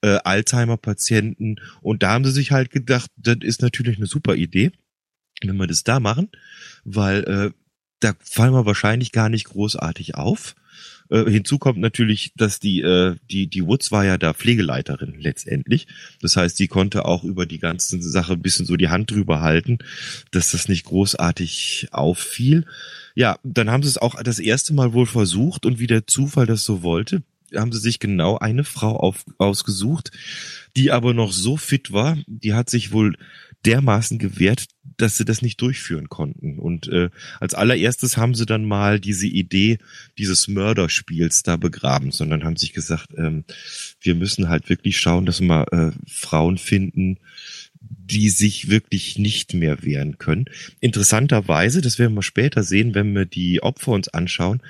äh, Alzheimer-Patienten. Und da haben sie sich halt gedacht, das ist natürlich eine super Idee, wenn wir das da machen, weil äh, da fallen wir wahrscheinlich gar nicht großartig auf. Äh, hinzu kommt natürlich, dass die, äh, die, die Woods war ja da Pflegeleiterin letztendlich. Das heißt, die konnte auch über die ganze Sache ein bisschen so die Hand drüber halten, dass das nicht großartig auffiel. Ja, dann haben sie es auch das erste Mal wohl versucht und wie der Zufall das so wollte, haben sie sich genau eine Frau auf, ausgesucht, die aber noch so fit war, die hat sich wohl dermaßen gewehrt, dass sie das nicht durchführen konnten. Und äh, als allererstes haben sie dann mal diese Idee dieses Mörderspiels da begraben, sondern haben sich gesagt, ähm, wir müssen halt wirklich schauen, dass wir äh, Frauen finden, die sich wirklich nicht mehr wehren können. Interessanterweise, das werden wir später sehen, wenn wir die Opfer uns anschauen,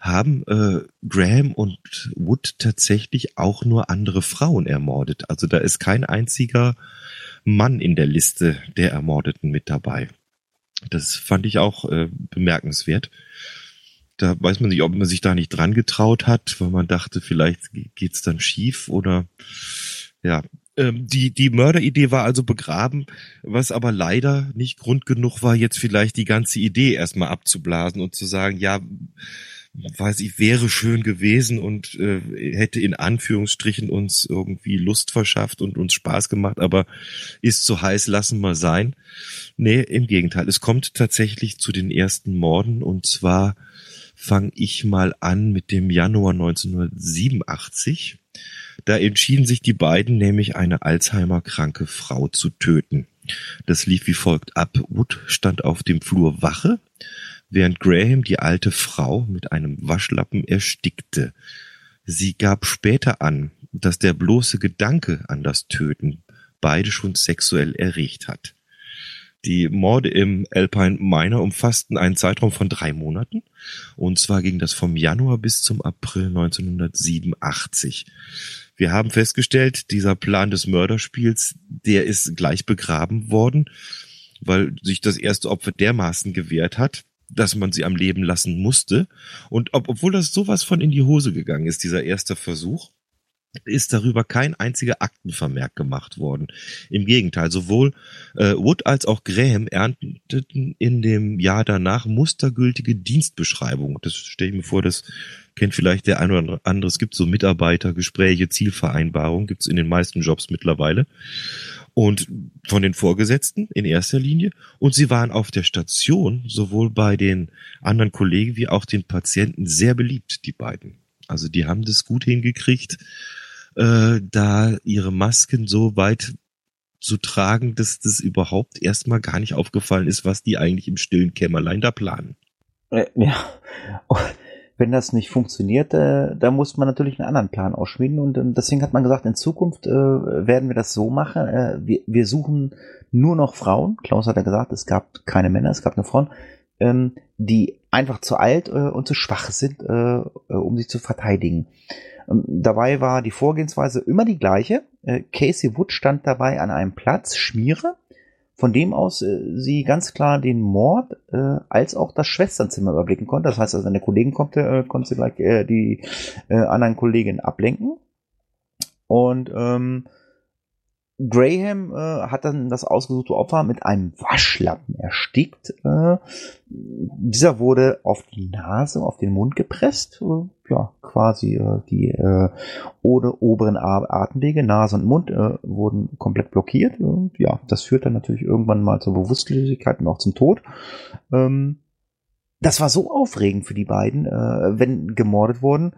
haben äh, Graham und Wood tatsächlich auch nur andere Frauen ermordet. Also da ist kein einziger Mann in der Liste der Ermordeten mit dabei. Das fand ich auch äh, bemerkenswert. Da weiß man nicht, ob man sich da nicht dran getraut hat, weil man dachte, vielleicht geht's dann schief oder ja. Ähm, die, die Mörderidee war also begraben, was aber leider nicht Grund genug war, jetzt vielleicht die ganze Idee erstmal abzublasen und zu sagen, ja, weiß ich, wäre schön gewesen und äh, hätte in Anführungsstrichen uns irgendwie Lust verschafft und uns Spaß gemacht, aber ist zu heiß, lassen wir sein. Nee, im Gegenteil. Es kommt tatsächlich zu den ersten Morden und zwar fange ich mal an mit dem Januar 1987. Da entschieden sich die beiden nämlich eine Alzheimer-kranke Frau zu töten. Das lief wie folgt ab. Wood stand auf dem Flur Wache während Graham die alte Frau mit einem Waschlappen erstickte. Sie gab später an, dass der bloße Gedanke an das Töten beide schon sexuell erregt hat. Die Morde im Alpine Miner umfassten einen Zeitraum von drei Monaten. Und zwar ging das vom Januar bis zum April 1987. Wir haben festgestellt, dieser Plan des Mörderspiels, der ist gleich begraben worden, weil sich das erste Opfer dermaßen gewehrt hat, dass man sie am Leben lassen musste. Und ob, obwohl das sowas von in die Hose gegangen ist, dieser erste Versuch, ist darüber kein einziger Aktenvermerk gemacht worden. Im Gegenteil, sowohl äh, Wood als auch Graham ernteten in dem Jahr danach mustergültige Dienstbeschreibungen. Das stelle ich mir vor, das kennt vielleicht der ein oder andere. Es gibt so Mitarbeitergespräche, Zielvereinbarungen, gibt es in den meisten Jobs mittlerweile und von den Vorgesetzten in erster Linie. Und sie waren auf der Station sowohl bei den anderen Kollegen wie auch den Patienten sehr beliebt, die beiden. Also die haben das gut hingekriegt, äh, da ihre Masken so weit zu tragen, dass das überhaupt erstmal gar nicht aufgefallen ist, was die eigentlich im stillen Kämmerlein da planen. Äh, ja wenn das nicht funktioniert, äh, da muss man natürlich einen anderen Plan ausschmieden. Und äh, deswegen hat man gesagt, in Zukunft äh, werden wir das so machen. Äh, wir, wir suchen nur noch Frauen. Klaus hat ja gesagt, es gab keine Männer, es gab nur Frauen, ähm, die einfach zu alt äh, und zu schwach sind, äh, äh um sich zu verteidigen. Ähm, dabei war die Vorgehensweise immer die gleiche. Äh, Casey Wood stand dabei an einem Platz, Schmiere, von dem aus äh, sie ganz klar den Mord äh, als auch das Schwesternzimmer überblicken konnte. Das heißt, als eine Kollegin kommt, äh, konnte sie gleich äh, die äh, anderen Kolleginnen ablenken. Und ähm, Graham äh, hat dann das ausgesuchte Opfer mit einem Waschlappen erstickt. Äh, dieser wurde auf die Nase, auf den Mund gepresst. Äh, ja, quasi äh, die äh, oder oberen Atemwege, Nase und Mund äh, wurden komplett blockiert. Und ja, das führt dann natürlich irgendwann mal zur Bewusstlosigkeit und auch zum Tod. Ähm, das war so aufregend für die beiden, äh, wenn gemordet wurden,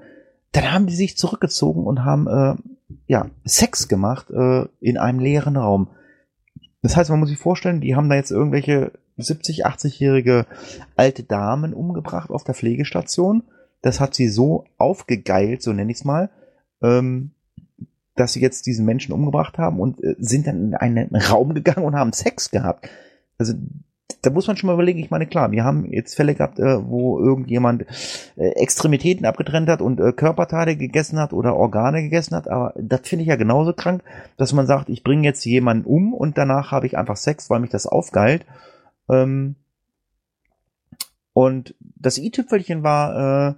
dann haben die sich zurückgezogen und haben äh, ja Sex gemacht äh, in einem leeren Raum. Das heißt, man muss sich vorstellen, die haben da jetzt irgendwelche 70, 80-jährige alte Damen umgebracht auf der Pflegestation. Das hat sie so aufgegeilt, so nenne ich es mal, ähm, dass sie jetzt diesen Menschen umgebracht haben und äh, sind dann in einen Raum gegangen und haben Sex gehabt. Also da muss man schon mal überlegen, ich meine, klar, wir haben jetzt Fälle gehabt, äh, wo irgendjemand äh, Extremitäten abgetrennt hat und äh, Körperteile gegessen hat oder Organe gegessen hat, aber das finde ich ja genauso krank, dass man sagt, ich bringe jetzt jemanden um und danach habe ich einfach Sex, weil mich das aufgeilt. Ähm, und das i-Tüpfelchen war, äh,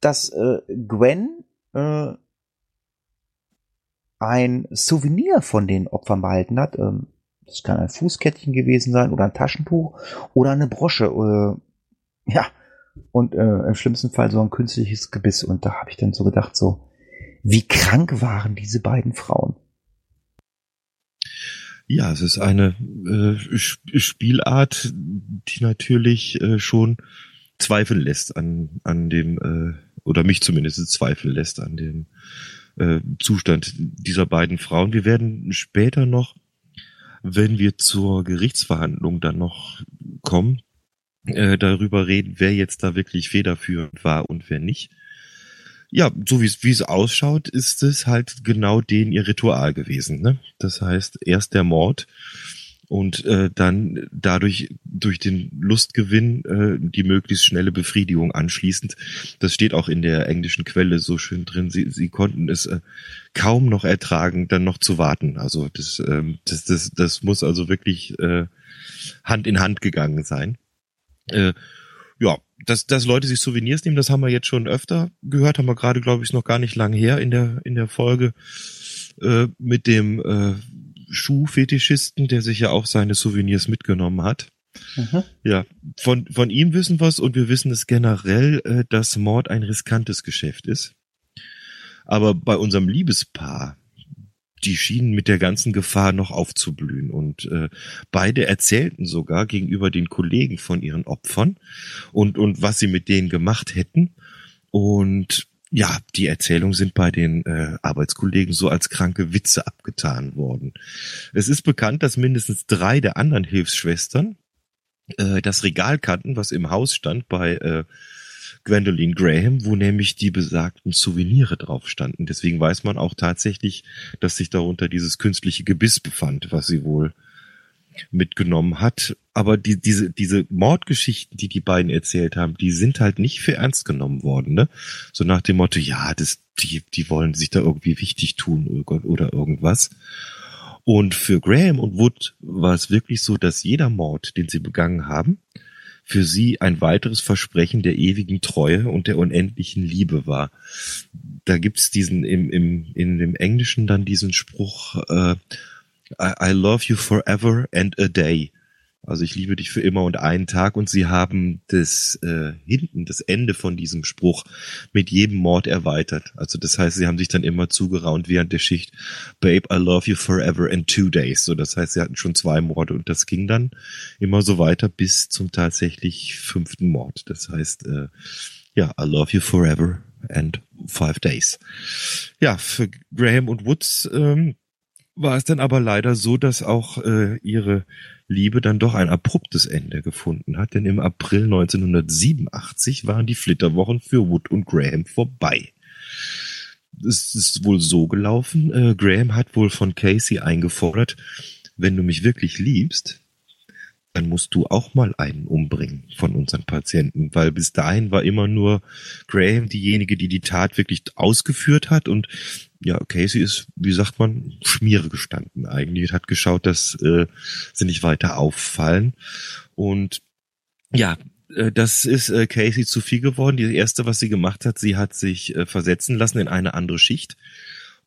dass äh, Gwen äh, ein Souvenir von den Opfern behalten hat. Ähm, das kann ein Fußkettchen gewesen sein oder ein Taschentuch oder eine Brosche. Äh, ja, und äh, im schlimmsten Fall so ein künstliches Gebiss. Und da habe ich dann so gedacht, so, wie krank waren diese beiden Frauen? Ja, es ist eine äh, Spielart, die natürlich äh, schon zweifeln lässt an, an dem, äh, oder mich zumindest zweifeln lässt an dem äh, Zustand dieser beiden Frauen. Wir werden später noch wenn wir zur Gerichtsverhandlung dann noch kommen, äh, darüber reden, wer jetzt da wirklich federführend war und wer nicht. Ja, so wie es wie es ausschaut, ist es halt genau den ihr Ritual gewesen. Ne? Das heißt, erst der Mord und äh, dann dadurch durch den Lustgewinn äh, die möglichst schnelle Befriedigung anschließend. Das steht auch in der englischen Quelle so schön drin. Sie, sie konnten es äh, kaum noch ertragen, dann noch zu warten. Also das, ähm, das, das, das muss also wirklich äh, Hand in Hand gegangen sein. Äh, ja, dass, dass Leute sich Souvenirs nehmen, das haben wir jetzt schon öfter gehört, haben wir gerade, glaube ich, noch gar nicht lang her in der in der Folge äh, mit dem äh, Schuhfetischisten, der sich ja auch seine Souvenirs mitgenommen hat. Mhm. Ja, von, von ihm wissen wir es und wir wissen es generell, äh, dass Mord ein riskantes Geschäft ist. Aber bei unserem Liebespaar, die schienen mit der ganzen Gefahr noch aufzublühen und äh, beide erzählten sogar gegenüber den Kollegen von ihren Opfern und und was sie mit denen gemacht hätten und ja, die Erzählungen sind bei den äh, Arbeitskollegen so als kranke Witze abgetan worden. Es ist bekannt, dass mindestens drei der anderen Hilfsschwestern äh, das Regal kannten, was im Haus stand bei äh, Gwendoline Graham, wo nämlich die besagten Souvenire drauf standen. Deswegen weiß man auch tatsächlich, dass sich darunter dieses künstliche Gebiss befand, was sie wohl mitgenommen hat. Aber die, diese, diese Mordgeschichten, die die beiden erzählt haben, die sind halt nicht für ernst genommen worden, ne? So nach dem Motto, ja, das, die, die wollen sich da irgendwie wichtig tun oder irgendwas. Und für Graham und Wood war es wirklich so, dass jeder Mord, den sie begangen haben, für sie ein weiteres Versprechen der ewigen Treue und der unendlichen Liebe war. Da gibt's diesen im, im, in dem Englischen dann diesen Spruch, äh, I, love you forever and a day. Also ich liebe dich für immer und einen Tag und sie haben das äh, hinten, das Ende von diesem Spruch mit jedem Mord erweitert. Also das heißt, sie haben sich dann immer zugeraunt während der Schicht, Babe, I love you forever and two days. So, das heißt, sie hatten schon zwei Morde und das ging dann immer so weiter bis zum tatsächlich fünften Mord. Das heißt, äh, ja, I love you forever and five days. Ja, für Graham und Woods ähm, war es dann aber leider so, dass auch äh, ihre Liebe dann doch ein abruptes Ende gefunden hat, denn im April 1987 waren die Flitterwochen für Wood und Graham vorbei. Es ist wohl so gelaufen, äh, Graham hat wohl von Casey eingefordert, wenn du mich wirklich liebst, dann musst du auch mal einen umbringen von unseren Patienten, weil bis dahin war immer nur Graham diejenige, die die Tat wirklich ausgeführt hat und ja, Casey ist, wie sagt man, Schmiere gestanden eigentlich, hat geschaut, dass äh, sie nicht weiter auffallen und ja, äh, das ist äh, Casey zu viel geworden. Die erste, was sie gemacht hat, sie hat sich äh, versetzen lassen in eine andere Schicht,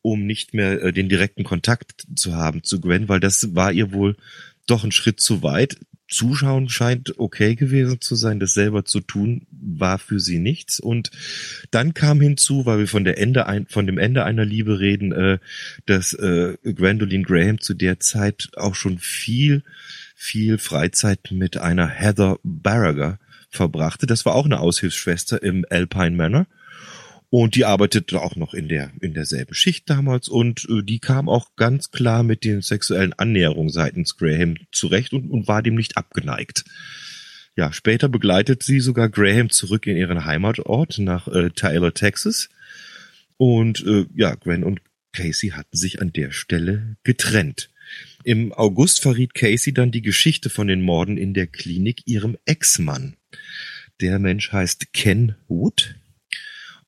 um nicht mehr äh, den direkten Kontakt zu haben zu Gwen, weil das war ihr wohl doch ein Schritt zu weit. Zuschauen scheint okay gewesen zu sein, das selber zu tun war für sie nichts. Und dann kam hinzu, weil wir von der Ende ein, von dem Ende einer Liebe reden, äh, dass äh, Gwendoline Graham zu der Zeit auch schon viel, viel Freizeit mit einer Heather Barrager verbrachte. Das war auch eine Aushilfsschwester im Alpine Manor. Und die arbeitete auch noch in der in derselben Schicht damals und äh, die kam auch ganz klar mit den sexuellen Annäherungen seitens Graham zurecht und, und war dem nicht abgeneigt. Ja, später begleitet sie sogar Graham zurück in ihren Heimatort nach äh, Tyler, Texas. Und äh, ja, Gwen und Casey hatten sich an der Stelle getrennt. Im August verriet Casey dann die Geschichte von den Morden in der Klinik ihrem Ex-Mann. Der Mensch heißt Ken Wood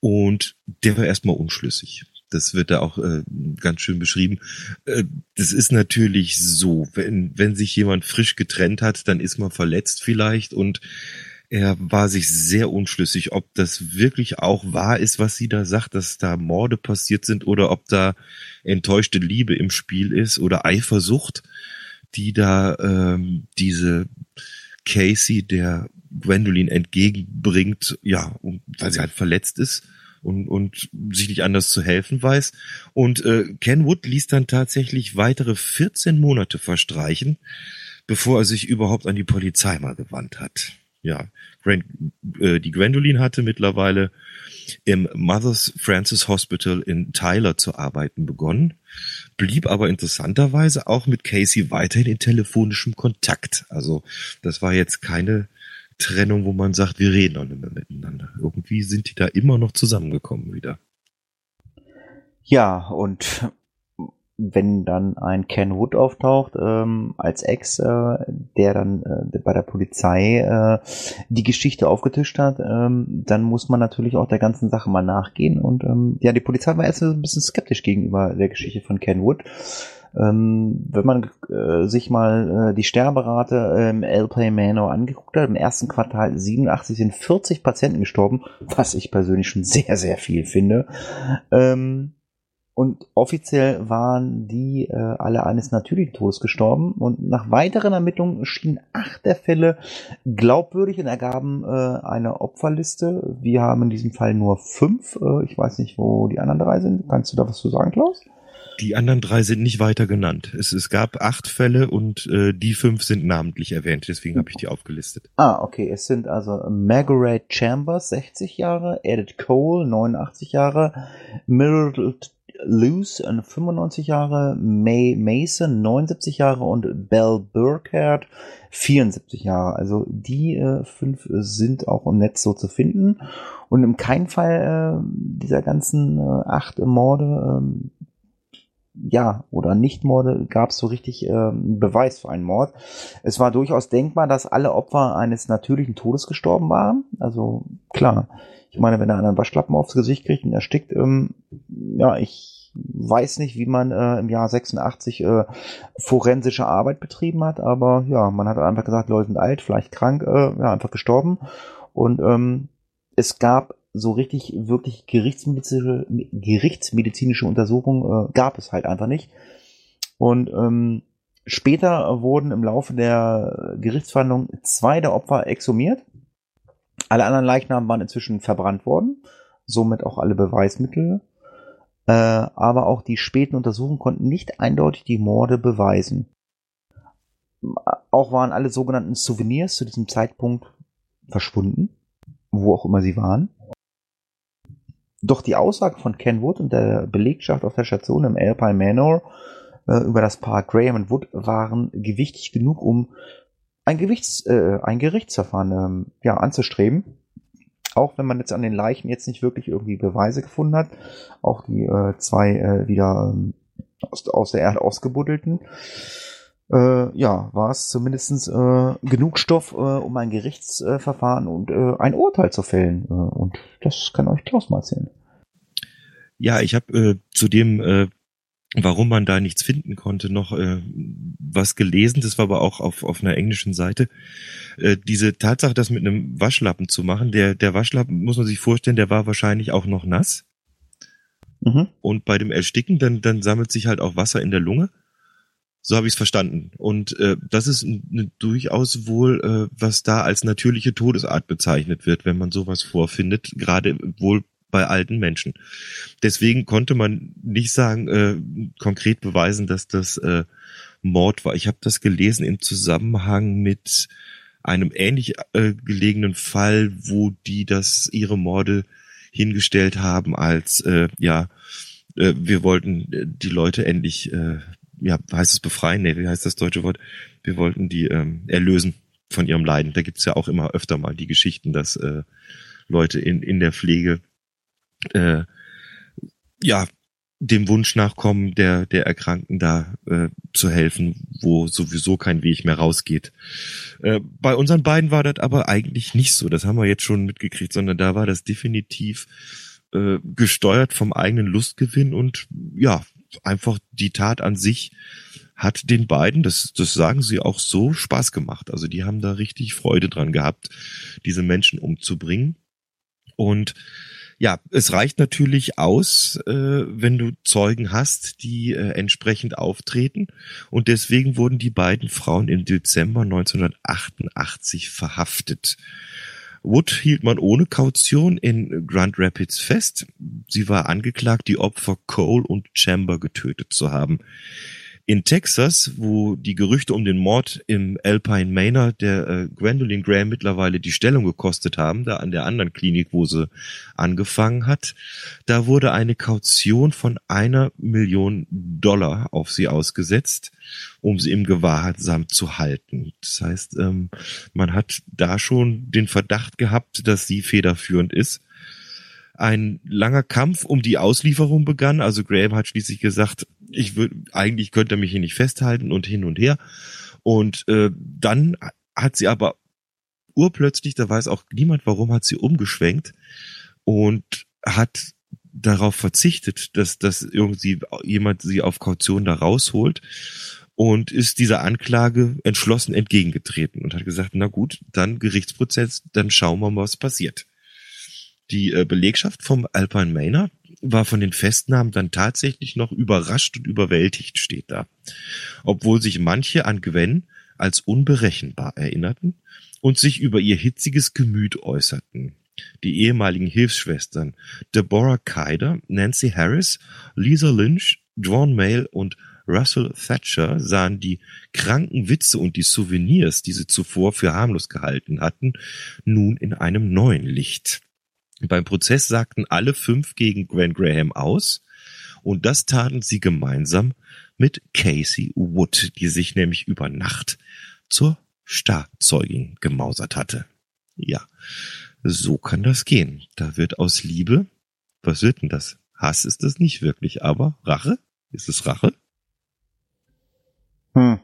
und der war erstmal unschlüssig. Das wird da auch äh, ganz schön beschrieben. Äh, das ist natürlich so, wenn, wenn sich jemand frisch getrennt hat, dann ist man verletzt vielleicht und er war sich sehr unschlüssig, ob das wirklich auch wahr ist, was sie da sagt, dass da Morde passiert sind oder ob da enttäuschte Liebe im Spiel ist oder Eifersucht, die da ähm, diese Casey der Gwendolyn entgegenbringt, ja, weil sie halt verletzt ist und, und sich nicht anders zu helfen weiß. Und äh, Ken Wood ließ dann tatsächlich weitere 14 Monate verstreichen, bevor er sich überhaupt an die Polizei mal gewandt hat ja, Grand, äh, die Gwendolyn hatte mittlerweile im Mothers Francis Hospital in Tyler zu arbeiten begonnen, blieb aber interessanterweise auch mit Casey weiterhin in telefonischem Kontakt. Also das war jetzt keine Trennung, wo man sagt, wir reden noch nicht mehr miteinander. Irgendwie sind die da immer noch zusammengekommen wieder. Ja, und wenn dann ein Ken Wood auftaucht ähm, als Ex, äh, der dann äh, bei der Polizei äh, die Geschichte aufgetischt hat, ähm, dann muss man natürlich auch der ganzen Sache mal nachgehen. Und ähm, ja, die Polizei war erst ein bisschen skeptisch gegenüber der Geschichte von Ken Wood. Ähm, wenn man äh, sich mal äh, die Sterberate im ähm, Play Manor angeguckt hat, im ersten Quartal 87 sind 40 Patienten gestorben, was ich persönlich schon sehr, sehr viel finde. Ähm, und offiziell waren die äh, alle eines natürlichen Todes gestorben. Und nach weiteren Ermittlungen schienen acht der Fälle glaubwürdig und ergaben äh, eine Opferliste. Wir haben in diesem Fall nur fünf. Äh, ich weiß nicht, wo die anderen drei sind. Kannst du da was zu sagen, Klaus? Die anderen drei sind nicht weiter genannt. Es, es gab acht Fälle und äh, die fünf sind namentlich erwähnt, deswegen habe ich die aufgelistet. Ah, okay. Es sind also Margaret Chambers, 60 Jahre, Edith Cole, 89 Jahre, Mildred Luce, 95 Jahre, May Mason, 79 Jahre und Belle Burkhardt, 74 Jahre. Also die äh, fünf sind auch im Netz so zu finden. Und im keinen Fall äh, dieser ganzen äh, acht Morde, ähm, ja, oder Nichtmorde gab es so richtig äh, Beweis für einen Mord. Es war durchaus denkbar, dass alle Opfer eines natürlichen Todes gestorben waren. Also klar, ich meine, wenn er einen Waschlappen aufs Gesicht kriegt und erstickt, ähm, ja, ich weiß nicht, wie man äh, im Jahr 86 äh, forensische Arbeit betrieben hat, aber ja, man hat einfach gesagt, Leute sind alt, vielleicht krank, äh, ja, einfach gestorben. Und ähm, es gab so richtig, wirklich gerichtsmedizinische, gerichtsmedizinische Untersuchungen äh, gab es halt einfach nicht. Und ähm, später wurden im Laufe der Gerichtsverhandlung zwei der Opfer exhumiert alle anderen Leichnamen waren inzwischen verbrannt worden, somit auch alle Beweismittel. Äh, aber auch die späten Untersuchungen konnten nicht eindeutig die Morde beweisen. Auch waren alle sogenannten Souvenirs zu diesem Zeitpunkt verschwunden, wo auch immer sie waren. Doch die Aussage von Ken Wood und der Belegschaft auf der Station im Alpine Manor äh, über das Paar Graham und Wood waren gewichtig genug, um ein, Gewichts, äh, ein Gerichtsverfahren ähm, ja, anzustreben. Auch wenn man jetzt an den Leichen jetzt nicht wirklich irgendwie Beweise gefunden hat. Auch die äh, zwei äh, wieder ähm, aus, aus der Erde ausgebuddelten. Äh, ja, war es zumindest äh, genug Stoff, äh, um ein Gerichtsverfahren und äh, ein Urteil zu fällen. Äh, und das kann euch Klaus mal erzählen. Ja, ich habe äh, zu dem warum man da nichts finden konnte, noch was gelesen. Das war aber auch auf, auf einer englischen Seite. Diese Tatsache, das mit einem Waschlappen zu machen, der, der Waschlappen, muss man sich vorstellen, der war wahrscheinlich auch noch nass. Mhm. Und bei dem Ersticken, dann, dann sammelt sich halt auch Wasser in der Lunge. So habe ich es verstanden. Und äh, das ist eine, durchaus wohl, äh, was da als natürliche Todesart bezeichnet wird, wenn man sowas vorfindet, gerade wohl bei alten Menschen. Deswegen konnte man nicht sagen, äh, konkret beweisen, dass das äh, Mord war. Ich habe das gelesen im Zusammenhang mit einem ähnlich äh, gelegenen Fall, wo die das ihre Morde hingestellt haben als, äh, ja, äh, wir wollten äh, die Leute endlich, äh, ja, heißt es befreien? Nee, wie heißt das deutsche Wort? Wir wollten die ähm, erlösen von ihrem Leiden. Da gibt's ja auch immer öfter mal die Geschichten, dass äh, Leute in, in der Pflege äh, ja dem Wunsch nachkommen, der, der Erkrankten da äh, zu helfen, wo sowieso kein Weg mehr rausgeht. Äh, bei unseren beiden war das aber eigentlich nicht so. Das haben wir jetzt schon mitgekriegt, sondern da war das definitiv äh, gesteuert vom eigenen Lustgewinn und ja, einfach die Tat an sich hat den beiden, das, das sagen sie auch so, Spaß gemacht. Also die haben da richtig Freude dran gehabt, diese Menschen umzubringen. Und ja, es reicht natürlich aus, äh, wenn du Zeugen hast, die äh, entsprechend auftreten. Und deswegen wurden die beiden Frauen im Dezember 1988 verhaftet. Wood hielt man ohne Kaution in Grand Rapids fest. Sie war angeklagt, die Opfer Cole und Chamber getötet zu haben. In Texas, wo die Gerüchte um den Mord im Alpine Manor der äh, Gwendolyn Graham mittlerweile die Stellung gekostet haben, da an der anderen Klinik, wo sie angefangen hat, da wurde eine Kaution von einer Million Dollar auf sie ausgesetzt, um sie im Gewahrsam zu halten. Das heißt, ähm, man hat da schon den Verdacht gehabt, dass sie federführend ist ein langer Kampf um die Auslieferung begann. Also Graham hat schließlich gesagt, ich würde eigentlich könnte er mich hier nicht festhalten und hin und her. Und äh, dann hat sie aber urplötzlich, da weiß auch niemand warum, hat sie umgeschwenkt und hat darauf verzichtet, dass, dass irgendwie jemand sie auf Kaution da rausholt und ist dieser Anklage entschlossen entgegengetreten und hat gesagt, na gut, dann Gerichtsprozess, dann schauen wir mal, was passiert. Die äh, Belegschaft vom Alpine Manor war von den Festnahmen dann tatsächlich noch überrascht und überwältigt, steht da. Obwohl sich manche an Gwen als unberechenbar erinnerten und sich über ihr hitziges Gemüt äußerten. Die ehemaligen Hilfsschwestern Deborah Kyder, Nancy Harris, Lisa Lynch, John Mayle und Russell Thatcher sahen die kranken Witze und die Souvenirs, die sie zuvor für harmlos gehalten hatten, nun in einem neuen Licht. Beim Prozess sagten alle fünf gegen Gwen Graham aus und das taten sie gemeinsam mit Casey Wood, die sich nämlich über Nacht zur Starzeugin gemausert hatte. Ja, so kann das gehen. Da wird aus Liebe, was wird denn das? Hass ist es nicht wirklich, aber Rache? Ist es Rache? Hm.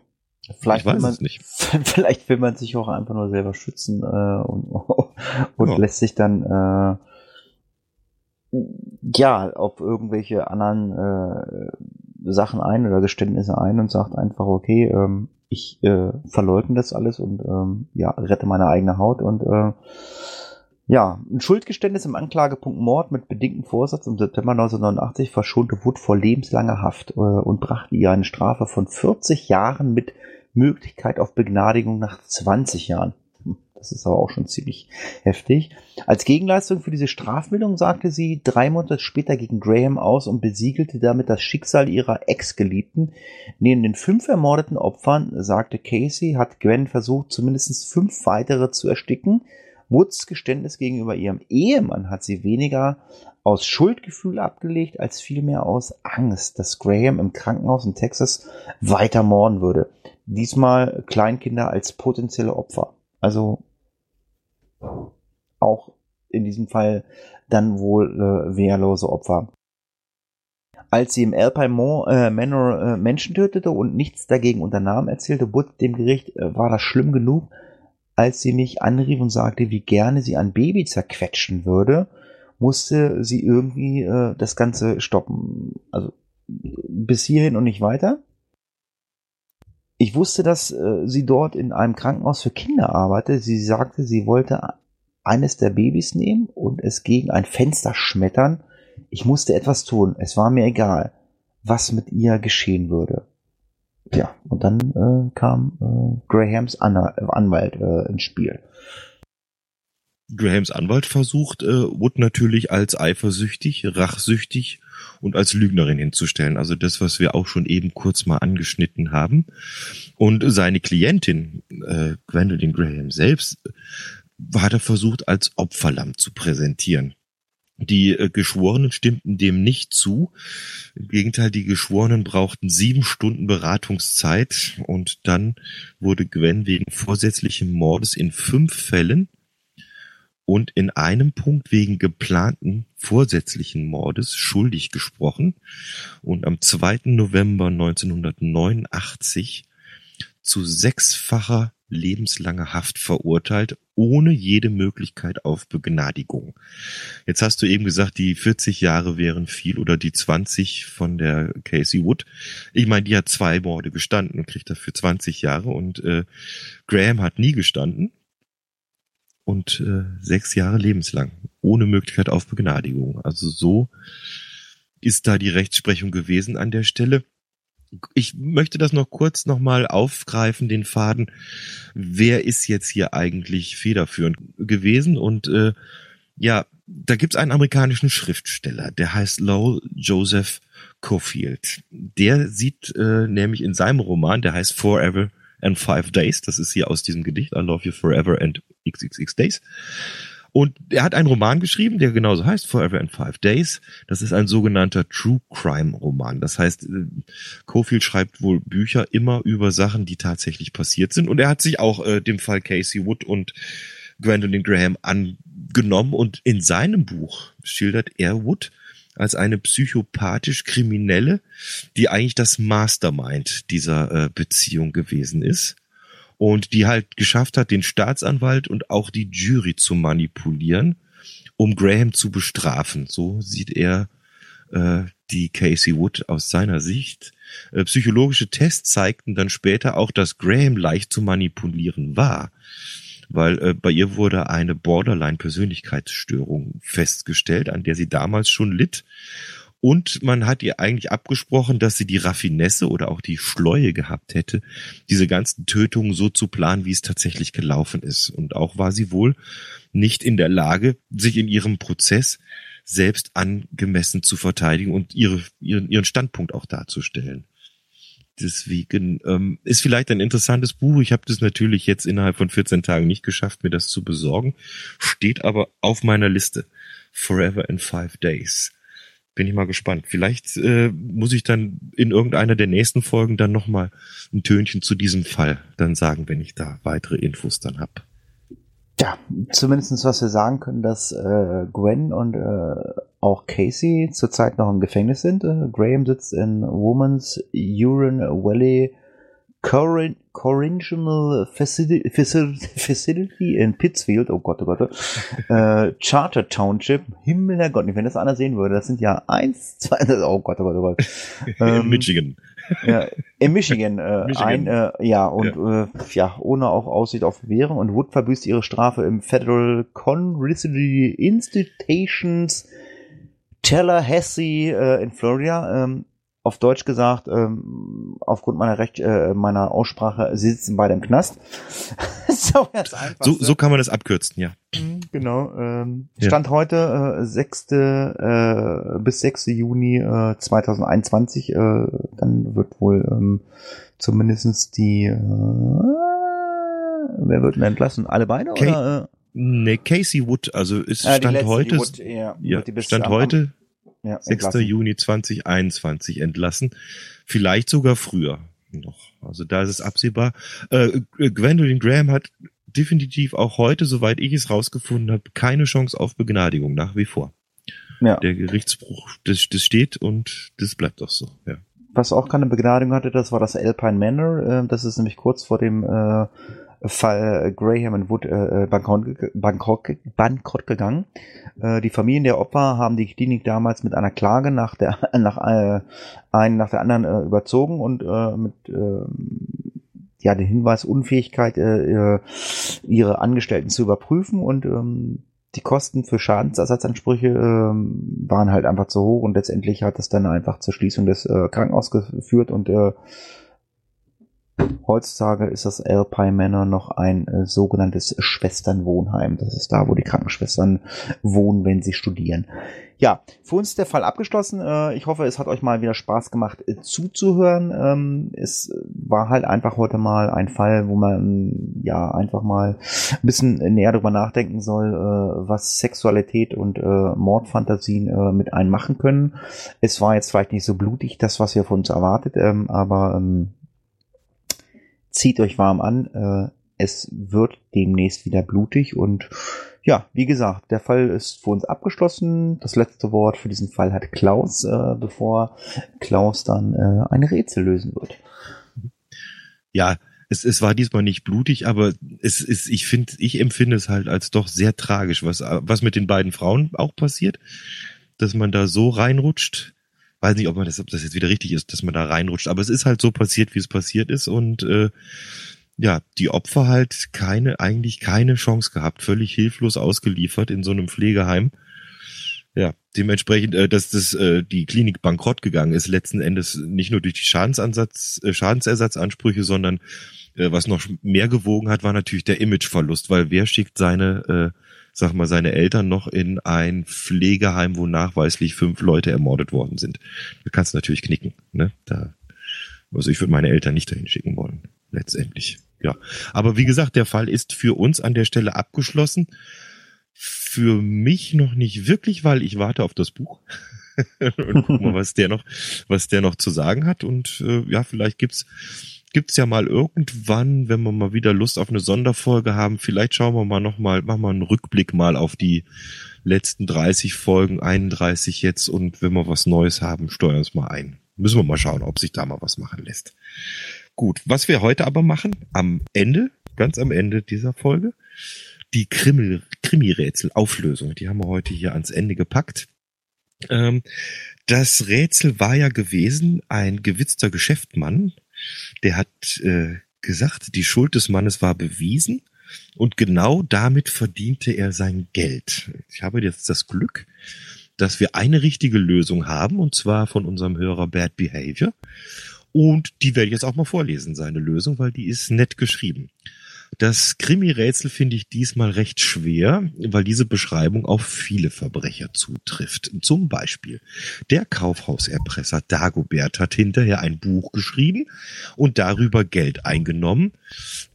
Vielleicht will, man, vielleicht will man sich auch einfach nur selber schützen äh, und, und ja. lässt sich dann äh, ja auf irgendwelche anderen äh, Sachen ein oder Geständnisse ein und sagt einfach, okay, ähm, ich äh, verleugne das alles und ähm, ja, rette meine eigene Haut und äh, ja, ein Schuldgeständnis im Anklagepunkt Mord mit bedingtem Vorsatz im September 1989 verschonte Wood vor lebenslanger Haft äh, und brachte ihr eine Strafe von 40 Jahren mit Möglichkeit auf Begnadigung nach 20 Jahren. Hm, das ist aber auch schon ziemlich heftig. Als Gegenleistung für diese Strafmeldung sagte sie drei Monate später gegen Graham aus und besiegelte damit das Schicksal ihrer Ex-Geliebten. Neben den fünf ermordeten Opfern, sagte Casey, hat Gwen versucht, zumindest fünf weitere zu ersticken. Woods Geständnis gegenüber ihrem Ehemann hat sie weniger aus Schuldgefühl abgelegt, als vielmehr aus Angst, dass Graham im Krankenhaus in Texas weiter morden würde. Diesmal Kleinkinder als potenzielle Opfer. Also auch in diesem Fall dann wohl äh, wehrlose Opfer. Als sie im Alpine äh, Manor äh, Menschen tötete und nichts dagegen unternahm, erzählte Wood dem Gericht, äh, war das schlimm genug, als sie mich anrief und sagte, wie gerne sie ein Baby zerquetschen würde, musste sie irgendwie äh, das Ganze stoppen. Also bis hierhin und nicht weiter. Ich wusste, dass äh, sie dort in einem Krankenhaus für Kinder arbeitet. Sie sagte, sie wollte eines der Babys nehmen und es gegen ein Fenster schmettern. Ich musste etwas tun. Es war mir egal, was mit ihr geschehen würde. Ja, und dann äh, kam äh, Grahams äh, Anwalt äh, ins Spiel. Grahams Anwalt versucht, äh, Wood natürlich als eifersüchtig, rachsüchtig und als Lügnerin hinzustellen. Also das, was wir auch schon eben kurz mal angeschnitten haben. Und seine Klientin, äh, Gwendolyn Graham selbst, hat er versucht, als Opferlamm zu präsentieren. Die äh, Geschworenen stimmten dem nicht zu. Im Gegenteil, die Geschworenen brauchten sieben Stunden Beratungszeit und dann wurde Gwen wegen vorsätzlichen Mordes in fünf Fällen und in einem Punkt wegen geplanten vorsätzlichen Mordes schuldig gesprochen und am 2. November 1989 zu sechsfacher lebenslanger Haft verurteilt, ohne jede Möglichkeit auf Begnadigung. Jetzt hast du eben gesagt, die 40 Jahre wären viel oder die 20 von der Casey Wood. Ich meine, die hat zwei Morde gestanden und kriegt dafür 20 Jahre und äh, Graham hat nie gestanden und äh, sechs Jahre lebenslang, ohne Möglichkeit auf Begnadigung. Also so ist da die Rechtsprechung gewesen an der Stelle ich möchte das noch kurz nochmal aufgreifen, den Faden. Wer ist jetzt hier eigentlich federführend gewesen? Und äh, ja, da gibt's einen amerikanischen Schriftsteller, der heißt Lowell Joseph Cofield. Der sieht äh, nämlich in seinem Roman, der heißt Forever and Five Days, das ist hier aus diesem Gedicht, I Love You Forever and XXX Days, und er hat einen Roman geschrieben, der genauso heißt, Forever in Five Days. Das ist ein sogenannter True Crime Roman. Das heißt, äh, Cofield schreibt wohl Bücher immer über Sachen, die tatsächlich passiert sind. Und er hat sich auch äh, dem Fall Casey Wood und Gwendolyn Graham angenommen. Und in seinem Buch schildert er Wood als eine psychopathisch Kriminelle, die eigentlich das Mastermind dieser äh, Beziehung gewesen ist und die halt geschafft hat, den Staatsanwalt und auch die Jury zu manipulieren, um Graham zu bestrafen. So sieht er äh, die Casey Wood aus seiner Sicht. Äh, psychologische Tests zeigten dann später auch, dass Graham leicht zu manipulieren war, weil äh, bei ihr wurde eine Borderline-Persönlichkeitsstörung festgestellt, an der sie damals schon litt und man hat ihr eigentlich abgesprochen, dass sie die Raffinesse oder auch die Schleue gehabt hätte, diese ganzen Tötungen so zu planen, wie es tatsächlich gelaufen ist. Und auch war sie wohl nicht in der Lage, sich in ihrem Prozess selbst angemessen zu verteidigen und ihre, ihren, ihren Standpunkt auch darzustellen. Deswegen ähm, ist vielleicht ein interessantes Buch. Ich habe das natürlich jetzt innerhalb von 14 Tagen nicht geschafft, mir das zu besorgen. Steht aber auf meiner Liste. Forever in Five Days bin ich mal gespannt. Vielleicht äh, muss ich dann in irgendeiner der nächsten Folgen dann nochmal ein Tönchen zu diesem Fall dann sagen, wenn ich da weitere Infos dann hab. Ja, zumindestens was wir sagen können, dass äh, Gwen und äh, auch Casey zurzeit noch im Gefängnis sind. Äh, Graham sitzt in Woman's Urine Valley Corin Correctional Facility, Facility in Pittsfield, oh Gott, oh Gott, äh, Charter Township, Himmel, Herr Gott, wenn das einer sehen würde, das sind ja eins, zwei, oh Gott, oh Gott, oh Gott. Ähm, in Michigan. Ja, in Michigan, äh, Michigan. ein, äh, ja, und ja. Äh, ja, ohne auch Aussicht auf Bewährung. Und Wood verbüßt ihre Strafe im Federal Conviction Institutions Tallahassee äh, in Florida. Ähm, auf Deutsch gesagt, ähm, aufgrund meiner Recht, äh, meiner Aussprache, sie sitzen beide im Knast. so, so, so kann man das abkürzen, ja. Mhm, genau. Ähm, Stand ja. heute äh, 6. Äh, bis 6. Juni äh, 2021. Äh, dann wird wohl ähm, zumindestens die äh, wer wird denn entlassen? Alle beide Kay oder? Äh? Nee, Casey Wood, also ist ah, Stand heute. Wood, ja, ja, Stand heute ja, 6. Entlassen. Juni 2021 entlassen. Vielleicht sogar früher noch. Also da ist es absehbar. Äh, Gwendolyn Graham hat definitiv auch heute, soweit ich es rausgefunden habe, keine Chance auf Begnadigung nach wie vor. Ja. Der Gerichtsbruch, das, das steht und das bleibt auch so. Ja. Was auch keine Begnadigung hatte, das war das Alpine Manor. Äh, das ist nämlich kurz vor dem äh, Fall Graham und Wood äh, bankrott, bankrott, bankrott gegangen. Äh, die Familien der Opfer haben die Klinik damals mit einer Klage nach der nach äh, einen nach der anderen äh, überzogen und äh, mit äh, ja den Hinweis Unfähigkeit äh, ihre Angestellten zu überprüfen und ähm, die Kosten für Schadensersatzansprüche äh, waren halt einfach zu hoch und letztendlich hat es dann einfach zur Schließung des äh, Krankenhauses geführt und äh, Heutzutage ist das Alpine Manor noch ein äh, sogenanntes Schwesternwohnheim. Das ist da, wo die Krankenschwestern wohnen, wenn sie studieren. ja, für uns ist der Fall abgeschlossen. Äh, ich hoffe, es hat euch mal wieder Spaß gemacht äh, zuzuhören. Ähm, es war halt einfach heute mal ein Fall, wo man ja einfach mal ein bisschen näher darüber nachdenken soll, äh, was Sexualität und äh, Mordfantasien äh, mit einem machen können. Es war jetzt vielleicht nicht so blutig, das, was ihr von uns erwartet, ähm, aber ähm, zieht euch warm an. Äh, es wird demnächst wieder blutig und ja, wie gesagt, der Fall ist für uns abgeschlossen. Das letzte Wort für diesen Fall hat Klaus, äh, bevor Klaus dann äh, ein Rätsel lösen wird. Ja, es, es war diesmal nicht blutig, aber es ist, ich finde, ich empfinde es halt als doch sehr tragisch, was, was mit den beiden Frauen auch passiert, dass man da so reinrutscht. Weiß nicht, ob man das, ob das jetzt wieder richtig ist, dass man da reinrutscht, aber es ist halt so passiert, wie es passiert ist und äh, ja, die Opfer halt keine, eigentlich keine Chance gehabt, völlig hilflos ausgeliefert in so einem Pflegeheim. Ja, dementsprechend, äh, dass das äh, die Klinik bankrott gegangen ist, letzten Endes nicht nur durch die Schadensansatz, äh, Schadensersatzansprüche, sondern äh, was noch mehr gewogen hat, war natürlich der Imageverlust, weil wer schickt seine, äh, sag mal, seine Eltern noch in ein Pflegeheim, wo nachweislich fünf Leute ermordet worden sind? Da kannst du natürlich knicken, ne? Da, also ich würde meine Eltern nicht dahin schicken wollen, letztendlich. Ja, aber wie gesagt, der Fall ist für uns an der Stelle abgeschlossen. Für mich noch nicht wirklich, weil ich warte auf das Buch und guck mal, was der noch, was der noch zu sagen hat. Und äh, ja, vielleicht gibt's gibt's ja mal irgendwann, wenn wir mal wieder Lust auf eine Sonderfolge haben, vielleicht schauen wir mal noch mal, machen wir einen Rückblick mal auf die letzten 30 Folgen, 31 jetzt und wenn wir was Neues haben, steuern uns mal ein. Müssen wir mal schauen, ob sich da mal was machen lässt. Gut, was wir heute aber machen, am Ende, ganz am Ende dieser Folge, die Krimi-Rätsel-Auflösung. Die haben wir heute hier ans Ende gepackt. Ähm, das Rätsel war ja gewesen, ein gewitzter Geschäftsmann, der hat äh, gesagt, die Schuld des Mannes war bewiesen und genau damit verdiente er sein Geld. Ich habe jetzt das Glück, dass wir eine richtige Lösung haben, und zwar von unserem Hörer Bad Behavior. Und die werde ich jetzt auch mal vorlesen, seine Lösung, weil die ist nett geschrieben. Das Krimi-Rätsel finde ich diesmal recht schwer, weil diese Beschreibung auf viele Verbrecher zutrifft. Zum Beispiel, der Kaufhauserpresser Dagobert hat hinterher ein Buch geschrieben und darüber Geld eingenommen.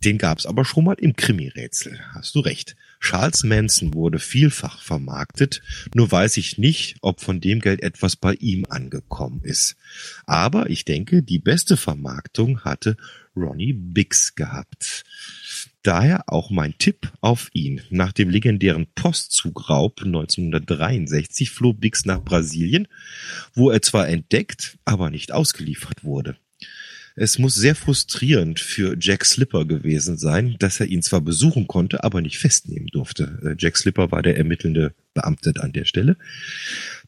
Den gab es aber schon mal im Krimi-Rätsel. Hast du recht. Charles Manson wurde vielfach vermarktet, nur weiß ich nicht, ob von dem Geld etwas bei ihm angekommen ist. Aber ich denke, die beste Vermarktung hatte Ronnie Biggs gehabt. Daher auch mein Tipp auf ihn. Nach dem legendären Postzugraub 1963 floh Biggs nach Brasilien, wo er zwar entdeckt, aber nicht ausgeliefert wurde. Es muss sehr frustrierend für Jack Slipper gewesen sein, dass er ihn zwar besuchen konnte, aber nicht festnehmen durfte. Äh, Jack Slipper war der ermittelnde Beamte an der Stelle.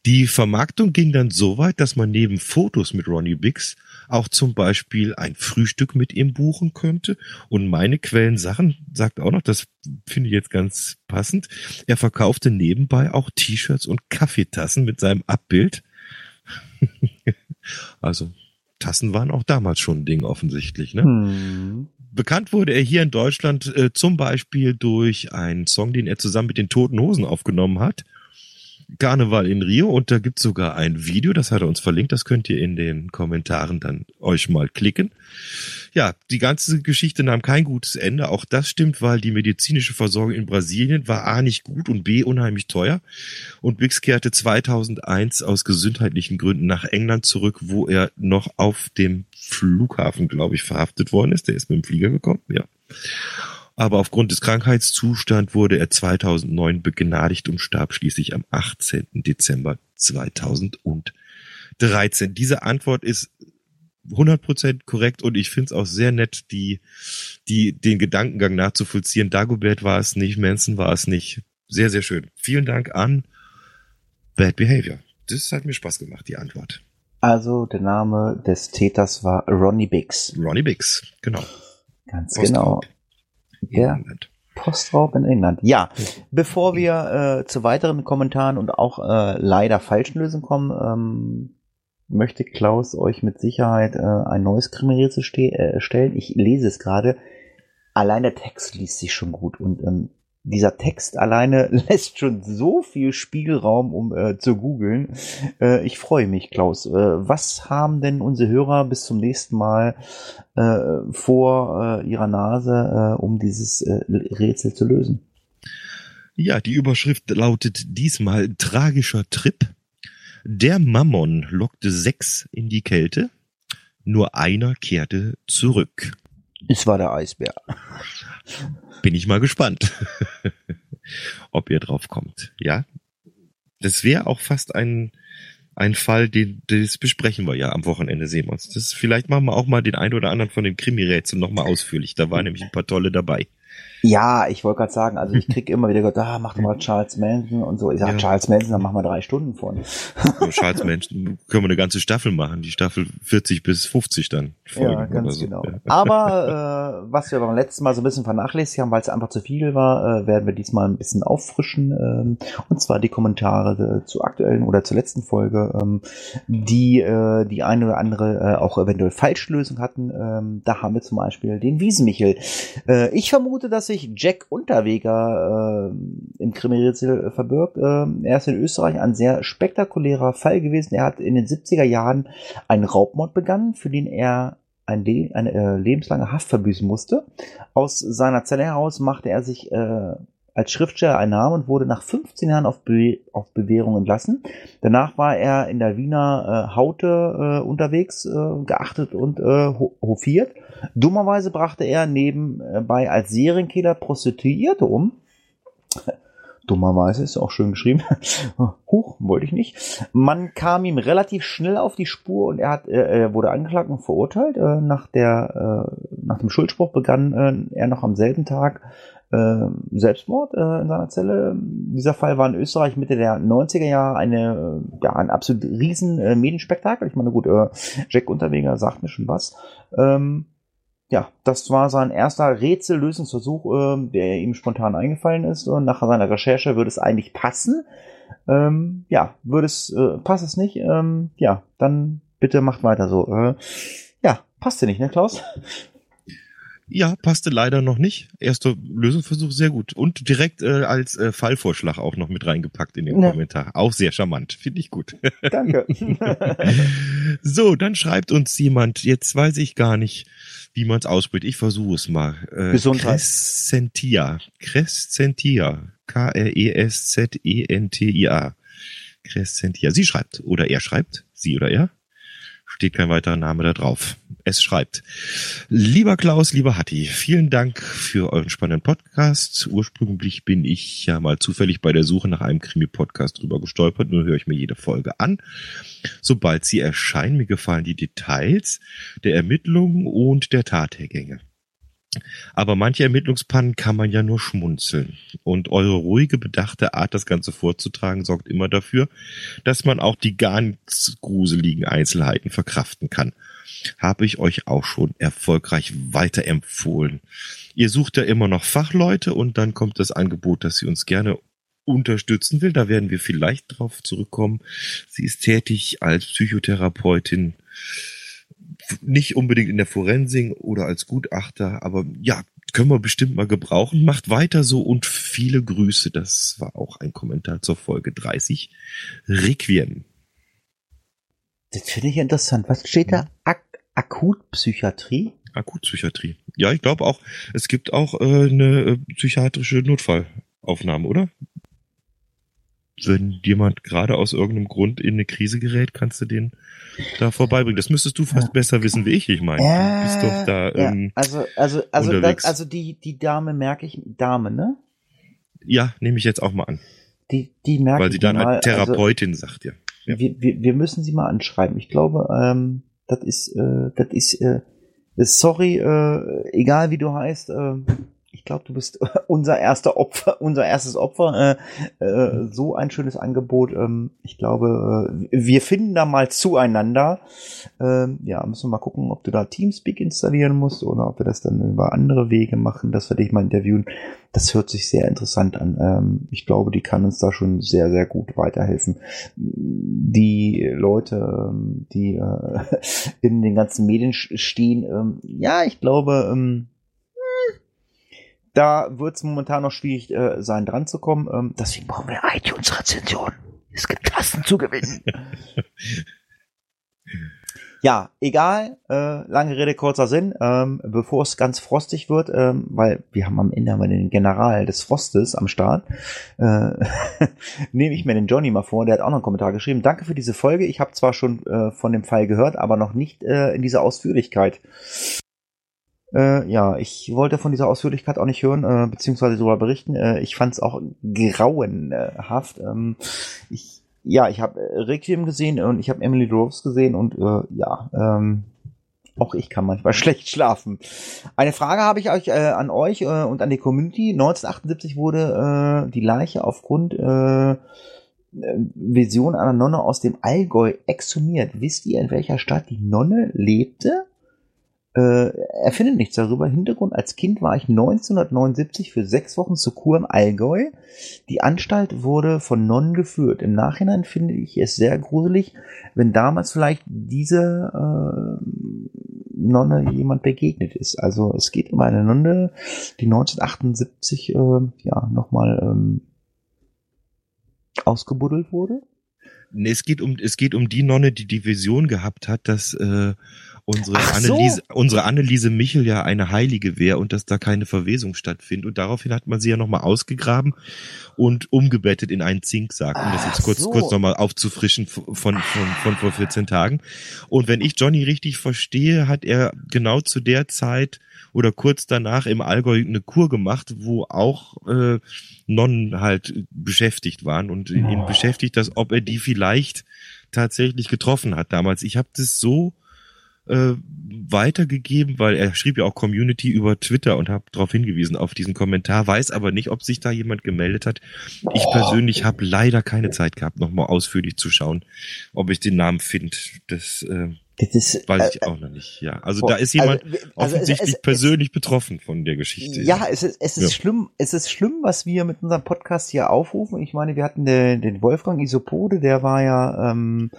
Die Vermarktung ging dann so weit, dass man neben Fotos mit Ronnie Biggs auch zum Beispiel ein Frühstück mit ihm buchen könnte. Und meine Quellen Sachen sagt auch noch, das finde ich jetzt ganz passend, er verkaufte nebenbei auch T-Shirts und Kaffeetassen mit seinem Abbild. also Tassen waren auch damals schon ein Ding offensichtlich. Ne? Hm. Bekannt wurde er hier in Deutschland äh, zum Beispiel durch einen Song, den er zusammen mit den Toten Hosen aufgenommen hat. Karneval in Rio und da gibt's sogar ein Video, das hat er uns verlinkt, das könnt ihr in den Kommentaren dann euch mal klicken. Ja, die ganze Geschichte nahm kein gutes Ende, auch das stimmt, weil die medizinische Versorgung in Brasilien war A nicht gut und B unheimlich teuer und Bix kehrte 2001 aus gesundheitlichen Gründen nach England zurück, wo er noch auf dem Flughafen, glaube ich, verhaftet worden ist. Der ist mit dem Flieger gekommen, ja aber aufgrund des Krankheitszustands wurde er 2009 begnadigt und starb schließlich am 18. Dezember 2013. Diese Antwort ist 100% korrekt und ich finde es auch sehr nett, die, die, den Gedankengang nachzuvollziehen. Dagobert war es nicht, Manson war es nicht. Sehr, sehr schön. Vielen Dank an Bad Behavior. Das hat mir Spaß gemacht, die Antwort. Also der Name des Täters war Ronnie Biggs. Ronnie Biggs, genau. Ganz Postraub. genau. Ja. Postraub in England. Ja, bevor wir äh, zu weiteren Kommentaren und auch äh, leider falschen Lösungen kommen, ähm, möchte Klaus euch mit Sicherheit äh, ein neues Krimi äh, stellen. Ich lese es gerade. Allein der Text liest sich schon gut und ähm, dieser Text alleine lässt schon so viel Spielraum, um äh, zu googeln. Äh, ich freue mich, Klaus. Äh, was haben denn unsere Hörer bis zum nächsten Mal äh, vor äh, ihrer Nase, äh, um dieses Rätsel zu lösen? Ja, die Überschrift lautet diesmal tragischer Trip. Der Mammon lockte sechs in die Kälte. Nur einer kehrte zurück. Es war der Eisbär. Bin ich mal gespannt, ob ihr drauf kommt. Ja, das wäre auch fast ein ein Fall, den das besprechen wir ja am Wochenende sehen wir uns. Das vielleicht machen wir auch mal den einen oder anderen von den Krimi-Rätseln noch mal ausführlich. Da waren nämlich ein paar tolle dabei. Ja, ich wollte gerade sagen, also ich krieg immer wieder gesagt, ah, mach doch mal Charles Manson und so. Ich sag, ja. Charles Manson, dann machen wir drei Stunden von. Charles Manson können wir eine ganze Staffel machen, die Staffel 40 bis 50 dann. Ja, ganz so. genau. Aber äh, was wir beim letzten Mal so ein bisschen vernachlässigt haben, weil es einfach zu viel war, äh, werden wir diesmal ein bisschen auffrischen. Ähm, und zwar die Kommentare äh, zur aktuellen oder zur letzten Folge, ähm, die äh, die eine oder andere äh, auch eventuell Falschlösung hatten. Ähm, da haben wir zum Beispiel den Wiesenmichel. Äh, ich vermute, dass sich Jack Unterweger äh, im Kriminalrätsel verbirgt. Äh, er ist in Österreich ein sehr spektakulärer Fall gewesen. Er hat in den 70er Jahren einen Raubmord begangen, für den er ein Le eine äh, lebenslange Haft verbüßen musste. Aus seiner Zelle heraus machte er sich äh, als Schriftsteller einen Namen und wurde nach 15 Jahren auf, Be auf Bewährung entlassen. Danach war er in der Wiener äh, Haute äh, unterwegs, äh, geachtet und äh, hofiert. Dummerweise brachte er nebenbei als Serienkiller Prostituierte um. Dummerweise ist auch schön geschrieben. Huch, wollte ich nicht. Man kam ihm relativ schnell auf die Spur und er hat, äh, wurde angeklagt und verurteilt. Äh, nach der, äh, nach dem Schuldspruch begann er noch am selben Tag äh, Selbstmord äh, in seiner Zelle. Dieser Fall war in Österreich Mitte der 90er Jahre eine, äh, ja, ein absolut riesen äh, Medienspektakel. Ich meine, gut, äh, Jack Unterweger sagt mir schon was. Ähm, ja, das war sein erster Rätsellösungsversuch, äh, der ihm spontan eingefallen ist. Und nach seiner Recherche würde es eigentlich passen. Ähm, ja, würde es, äh, passt es nicht, ähm, ja, dann bitte macht weiter so. Äh, ja, passt dir nicht, ne, Klaus? Ja, passte leider noch nicht. Erster Lösungsversuch sehr gut. Und direkt äh, als äh, Fallvorschlag auch noch mit reingepackt in den ja. Kommentar. Auch sehr charmant. Finde ich gut. Danke. so, dann schreibt uns jemand, jetzt weiß ich gar nicht, wie man es ausspricht. Ich versuche es mal. Äh, Gesundheit. Crescentia. Crescentia. K-R-E-S-Z-E-N-T-I-A. Crescentia. Sie schreibt. Oder er schreibt. Sie oder er steht kein weiterer Name da drauf. Es schreibt, lieber Klaus, lieber Hatti, vielen Dank für euren spannenden Podcast. Ursprünglich bin ich ja mal zufällig bei der Suche nach einem Krimi-Podcast drüber gestolpert. Nun höre ich mir jede Folge an. Sobald sie erscheinen, mir gefallen die Details der Ermittlungen und der Tathergänge. Aber manche Ermittlungspannen kann man ja nur schmunzeln. Und eure ruhige, bedachte Art, das Ganze vorzutragen, sorgt immer dafür, dass man auch die ganz gruseligen Einzelheiten verkraften kann. Habe ich euch auch schon erfolgreich weiterempfohlen. Ihr sucht ja immer noch Fachleute und dann kommt das Angebot, dass sie uns gerne unterstützen will. Da werden wir vielleicht drauf zurückkommen. Sie ist tätig als Psychotherapeutin nicht unbedingt in der Forensik oder als Gutachter, aber ja, können wir bestimmt mal gebrauchen. Macht weiter so und viele Grüße. Das war auch ein Kommentar zur Folge 30. Requiem. Das finde ich interessant. Was steht da? Ak Akutpsychiatrie? Akutpsychiatrie. Ja, ich glaube auch, es gibt auch äh, eine äh, psychiatrische Notfallaufnahme, oder? wenn jemand gerade aus irgendeinem Grund in eine Krise gerät, kannst du den da vorbeibringen. Das müsstest du fast besser wissen wie ich. Ich meine, ja, du bist doch da. Ja, ähm, also, also, also, das, also die, die Dame merke ich, Dame, ne? Ja, nehme ich jetzt auch mal an. Die, die merke Weil sie dann mal, Therapeutin also, sagt, ja. Ja. Wir, wir, wir müssen sie mal anschreiben. Ich glaube, ähm, das ist, äh, das ist, äh, sorry, äh, egal wie du heißt, äh, ich glaube, du bist unser erster Opfer, unser erstes Opfer. Äh, äh, so ein schönes Angebot. Ähm, ich glaube, äh, wir finden da mal zueinander. Ähm, ja, müssen wir mal gucken, ob du da Teamspeak installieren musst oder ob wir das dann über andere Wege machen, dass wir dich mal interviewen. Das hört sich sehr interessant an. Ähm, ich glaube, die kann uns da schon sehr, sehr gut weiterhelfen. Die Leute, ähm, die äh, in den ganzen Medien stehen, ähm, ja, ich glaube, ähm, da wird es momentan noch schwierig äh, sein, dran zu kommen. Ähm, deswegen brauchen wir iTunes-Rezension. Es gibt Tasten zu gewinnen. Ja, egal, äh, lange Rede, kurzer Sinn, ähm, bevor es ganz frostig wird, ähm, weil wir haben am Ende haben wir den General des Frostes am Start, äh, nehme ich mir den Johnny mal vor, der hat auch noch einen Kommentar geschrieben. Danke für diese Folge, ich habe zwar schon äh, von dem Fall gehört, aber noch nicht äh, in dieser Ausführlichkeit. Äh, ja, ich wollte von dieser Ausführlichkeit auch nicht hören, äh, beziehungsweise darüber berichten. Äh, ich fand es auch grauenhaft. Ähm, ich ja, ich habe äh, Requiem gesehen und ich habe Emily Groves gesehen und äh, ja, ähm, auch ich kann manchmal schlecht schlafen. Eine Frage habe ich euch äh, an euch und an die Community. 1978 wurde die Leiche aufgrund Vision einer Nonne aus dem Allgäu exhumiert. Wisst ihr, in welcher Stadt die Nonne lebte? Äh, er findet nichts darüber. Hintergrund, als Kind war ich 1979 für sechs Wochen zur Kur im Allgäu. Die Anstalt wurde von Nonnen geführt. Im Nachhinein finde ich es sehr gruselig, wenn damals vielleicht diese äh, Nonne jemand begegnet ist. Also es geht um eine Nonne, die 1978 äh, ja nochmal ähm, ausgebuddelt wurde. Nee, es geht um es geht um die Nonne, die die Vision gehabt hat, dass äh, unsere Ach so. Anneliese, unsere Anneliese Michel ja eine Heilige wäre und dass da keine Verwesung stattfindet. Und daraufhin hat man sie ja nochmal ausgegraben und umgebettet in einen Zinksack, um das jetzt kurz, so. kurz nochmal aufzufrischen von, von, von vor 14 Tagen. Und wenn ich Johnny richtig verstehe, hat er genau zu der Zeit oder kurz danach im Allgäu eine Kur gemacht, wo auch äh, Nonnen halt beschäftigt waren und ihn beschäftigt, dass ob er die vielleicht tatsächlich getroffen hat damals. Ich habe das so äh, weitergegeben, weil er schrieb ja auch Community über Twitter und habe darauf hingewiesen auf diesen Kommentar, weiß aber nicht, ob sich da jemand gemeldet hat. Ich persönlich habe leider keine Zeit gehabt, nochmal ausführlich zu schauen, ob ich den Namen finde. Das äh, Das ist, weiß äh, ich auch noch nicht. Ja, also oh, da ist jemand also, also es- offensichtlich es- persönlich betroffen von der Geschichte. Ja, es ist, es ist Ja. schlimm, es ist schlimm, was wir mit unserem Podcast hier aufrufen. Ich meine, wir hatten den, den Wolfgang Isopode, der war ja ähm,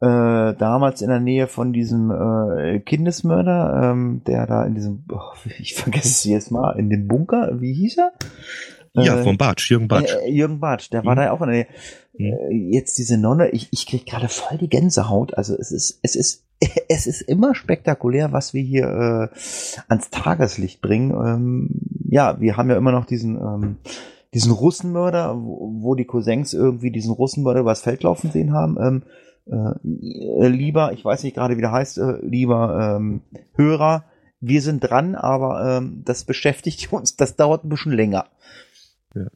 äh, damals in der Nähe von diesem äh, Kindesmörder, ähm, der da in diesem, oh, ich vergesse es jetzt mal, in dem Bunker, wie hieß er? ja, Äh, vom Bartsch, Jürgen Bartsch. Äh, Jürgen Bartsch, der war Mhm. da ja auch in der Nähe. Mhm. Äh, Jetzt diese Nonne, ich, ich krieg gerade voll die Gänsehaut. Also es ist, es ist, es ist immer spektakulär, was wir hier äh, ans Tageslicht bringen. Ähm, ja, wir haben ja immer noch diesen, ähm, diesen Russenmörder, wo, wo die Cousins irgendwie diesen Russenmörder übers Feld laufen sehen haben. Ähm, äh, lieber, ich weiß nicht gerade, wie der heißt, äh, lieber ähm, Hörer, wir sind dran, aber ähm, das beschäftigt uns, das dauert ein bisschen länger. Ja.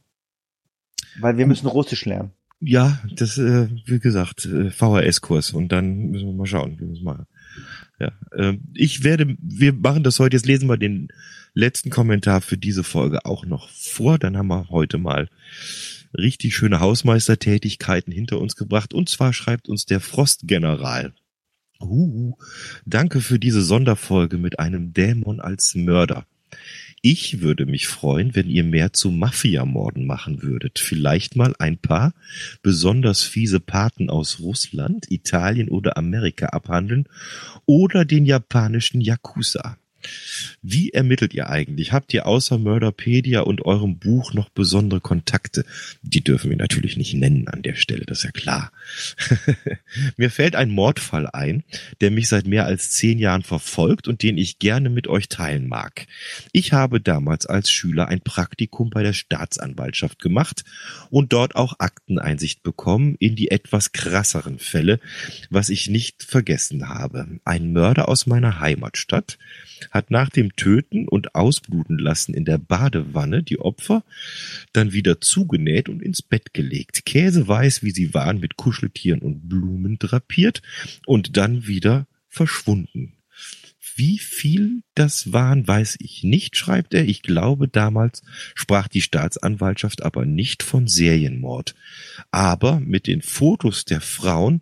Weil wir müssen Russisch lernen. Ja, das, äh, wie gesagt, äh, VHS-Kurs und dann müssen wir mal schauen, wie wir es machen. Ja, ähm, ich werde, wir machen das heute, jetzt lesen wir den letzten Kommentar für diese Folge auch noch vor, dann haben wir heute mal richtig schöne Hausmeistertätigkeiten hinter uns gebracht und zwar schreibt uns der Frostgeneral. Uh, danke für diese Sonderfolge mit einem Dämon als Mörder. Ich würde mich freuen, wenn ihr mehr zu Mafiamorden machen würdet. Vielleicht mal ein paar besonders fiese Paten aus Russland, Italien oder Amerika abhandeln oder den japanischen Yakuza. Wie ermittelt ihr eigentlich? Habt ihr außer Mörderpedia und eurem Buch noch besondere Kontakte? Die dürfen wir natürlich nicht nennen an der Stelle, das ist ja klar. Mir fällt ein Mordfall ein, der mich seit mehr als zehn Jahren verfolgt und den ich gerne mit euch teilen mag. Ich habe damals als Schüler ein Praktikum bei der Staatsanwaltschaft gemacht und dort auch Akteneinsicht bekommen in die etwas krasseren Fälle, was ich nicht vergessen habe. Ein Mörder aus meiner Heimatstadt hat nach dem Töten und Ausbluten lassen in der Badewanne die Opfer dann wieder zugenäht und ins Bett gelegt. Käseweiß, wie sie waren, mit Kuscheltieren und Blumen drapiert und dann wieder verschwunden. Wie viel das waren, weiß ich nicht, schreibt er. Ich glaube, damals sprach die Staatsanwaltschaft aber nicht von Serienmord. Aber mit den Fotos der Frauen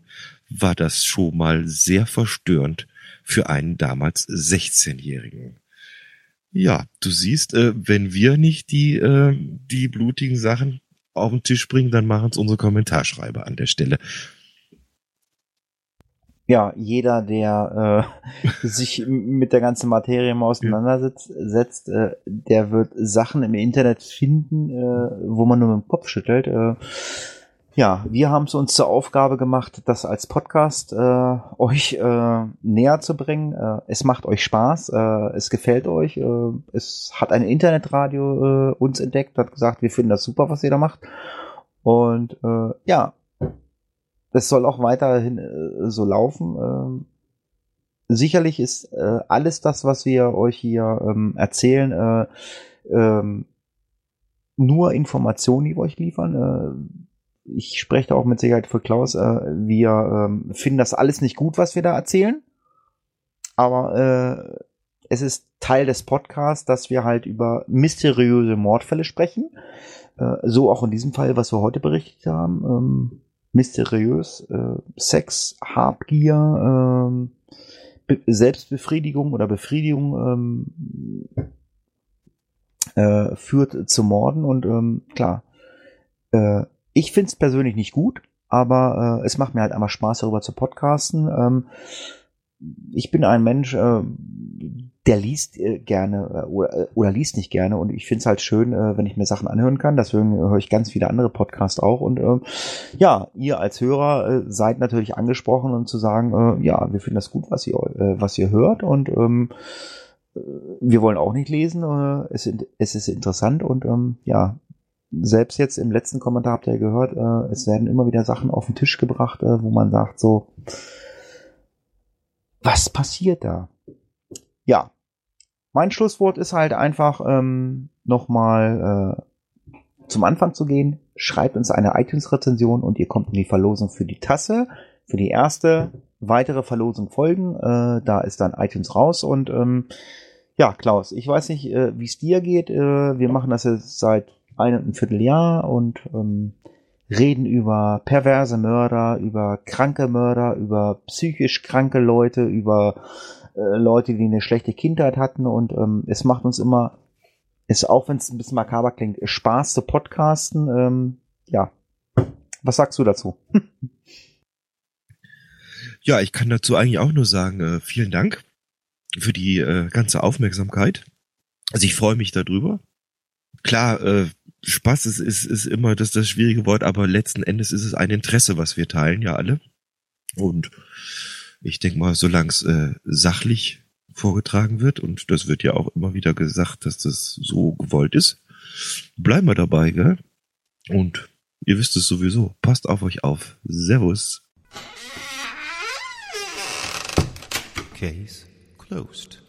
war das schon mal sehr verstörend für einen damals 16-Jährigen. Ja, du siehst, äh, wenn wir nicht die, äh, die blutigen Sachen auf den Tisch bringen, dann machen es unsere Kommentarschreiber an der Stelle. ja, jeder, der äh, sich mit der ganzen Materie mal auseinandersetzt, setzt, äh, der wird Sachen im Internet finden, äh, wo man nur mit dem Kopf schüttelt. Äh, ja, wir haben es uns zur Aufgabe gemacht, das als Podcast äh, euch äh, näher zu bringen. Äh, es macht euch Spaß, äh, es gefällt euch. Äh, es hat ein Internetradio äh, uns entdeckt, hat gesagt, wir finden das super, was ihr da macht. Und äh, ja, es soll auch weiterhin äh, so laufen. Ähm, sicherlich ist äh, alles das, was wir euch hier ähm, erzählen, äh, ähm, nur Informationen, die wir euch liefern. Äh, ich spreche da auch mit Sicherheit für Klaus, äh, wir ähm, finden das alles nicht gut, was wir da erzählen. Aber äh, es ist Teil des Podcasts, dass wir halt über mysteriöse Mordfälle sprechen. Äh, so auch in diesem Fall, was wir heute berichtet haben. Ähm, mysteriös, äh, Sex, Habgier, äh, Selbstbefriedigung oder Befriedigung ähm, äh, führt zu Morden und ähm, klar, äh, ich finde es persönlich nicht gut, aber äh, es macht mir halt einmal Spaß, darüber zu podcasten. Ähm, ich bin ein Mensch, äh, der liest äh, gerne äh, oder, äh, oder liest nicht gerne und ich finde es halt schön, äh, wenn ich mir Sachen anhören kann. Deswegen höre ich ganz viele andere Podcasts auch und äh, ja, ihr als Hörer äh, seid natürlich angesprochen und zu sagen, ja, wir finden das gut, was ihr was ihr hört und ähm, äh, wir wollen auch nicht lesen. Es, es ist interessant und ähm, ja, selbst jetzt im letzten Kommentar habt ihr gehört, äh, es werden immer wieder Sachen auf den Tisch gebracht, äh, wo man sagt so, was passiert da? Ja, mein Schlusswort ist halt einfach ähm, nochmal äh, zum Anfang zu gehen. Schreibt uns eine iTunes-Rezension und ihr kommt in die Verlosung für die Tasse. Für die erste weitere Verlosung folgen. Äh, da ist dann iTunes raus und ähm, ja, Klaus, ich weiß nicht, äh, wie es dir geht. Äh, wir machen das jetzt seit ein und ein Vierteljahr und ähm, reden über perverse Mörder, über kranke Mörder, über psychisch kranke Leute, über äh, Leute, die eine schlechte Kindheit hatten und ähm, es macht uns immer, ist auch wenn es ein bisschen makaber klingt, Spaß zu podcasten. Ähm, ja, was sagst du dazu? ja, ich kann dazu eigentlich auch nur sagen, äh, vielen Dank für die äh, ganze Aufmerksamkeit. Also ich freue mich darüber. Klar, äh, Spaß ist, ist, ist immer das, das schwierige Wort, aber letzten Endes ist es ein Interesse, was wir teilen, ja alle. Und ich denke mal, solange es äh, sachlich vorgetragen wird, und das wird ja auch immer wieder gesagt, dass das so gewollt ist, bleiben wir dabei, gell? Und ihr wisst es sowieso. Passt auf euch auf. Servus. Case closed.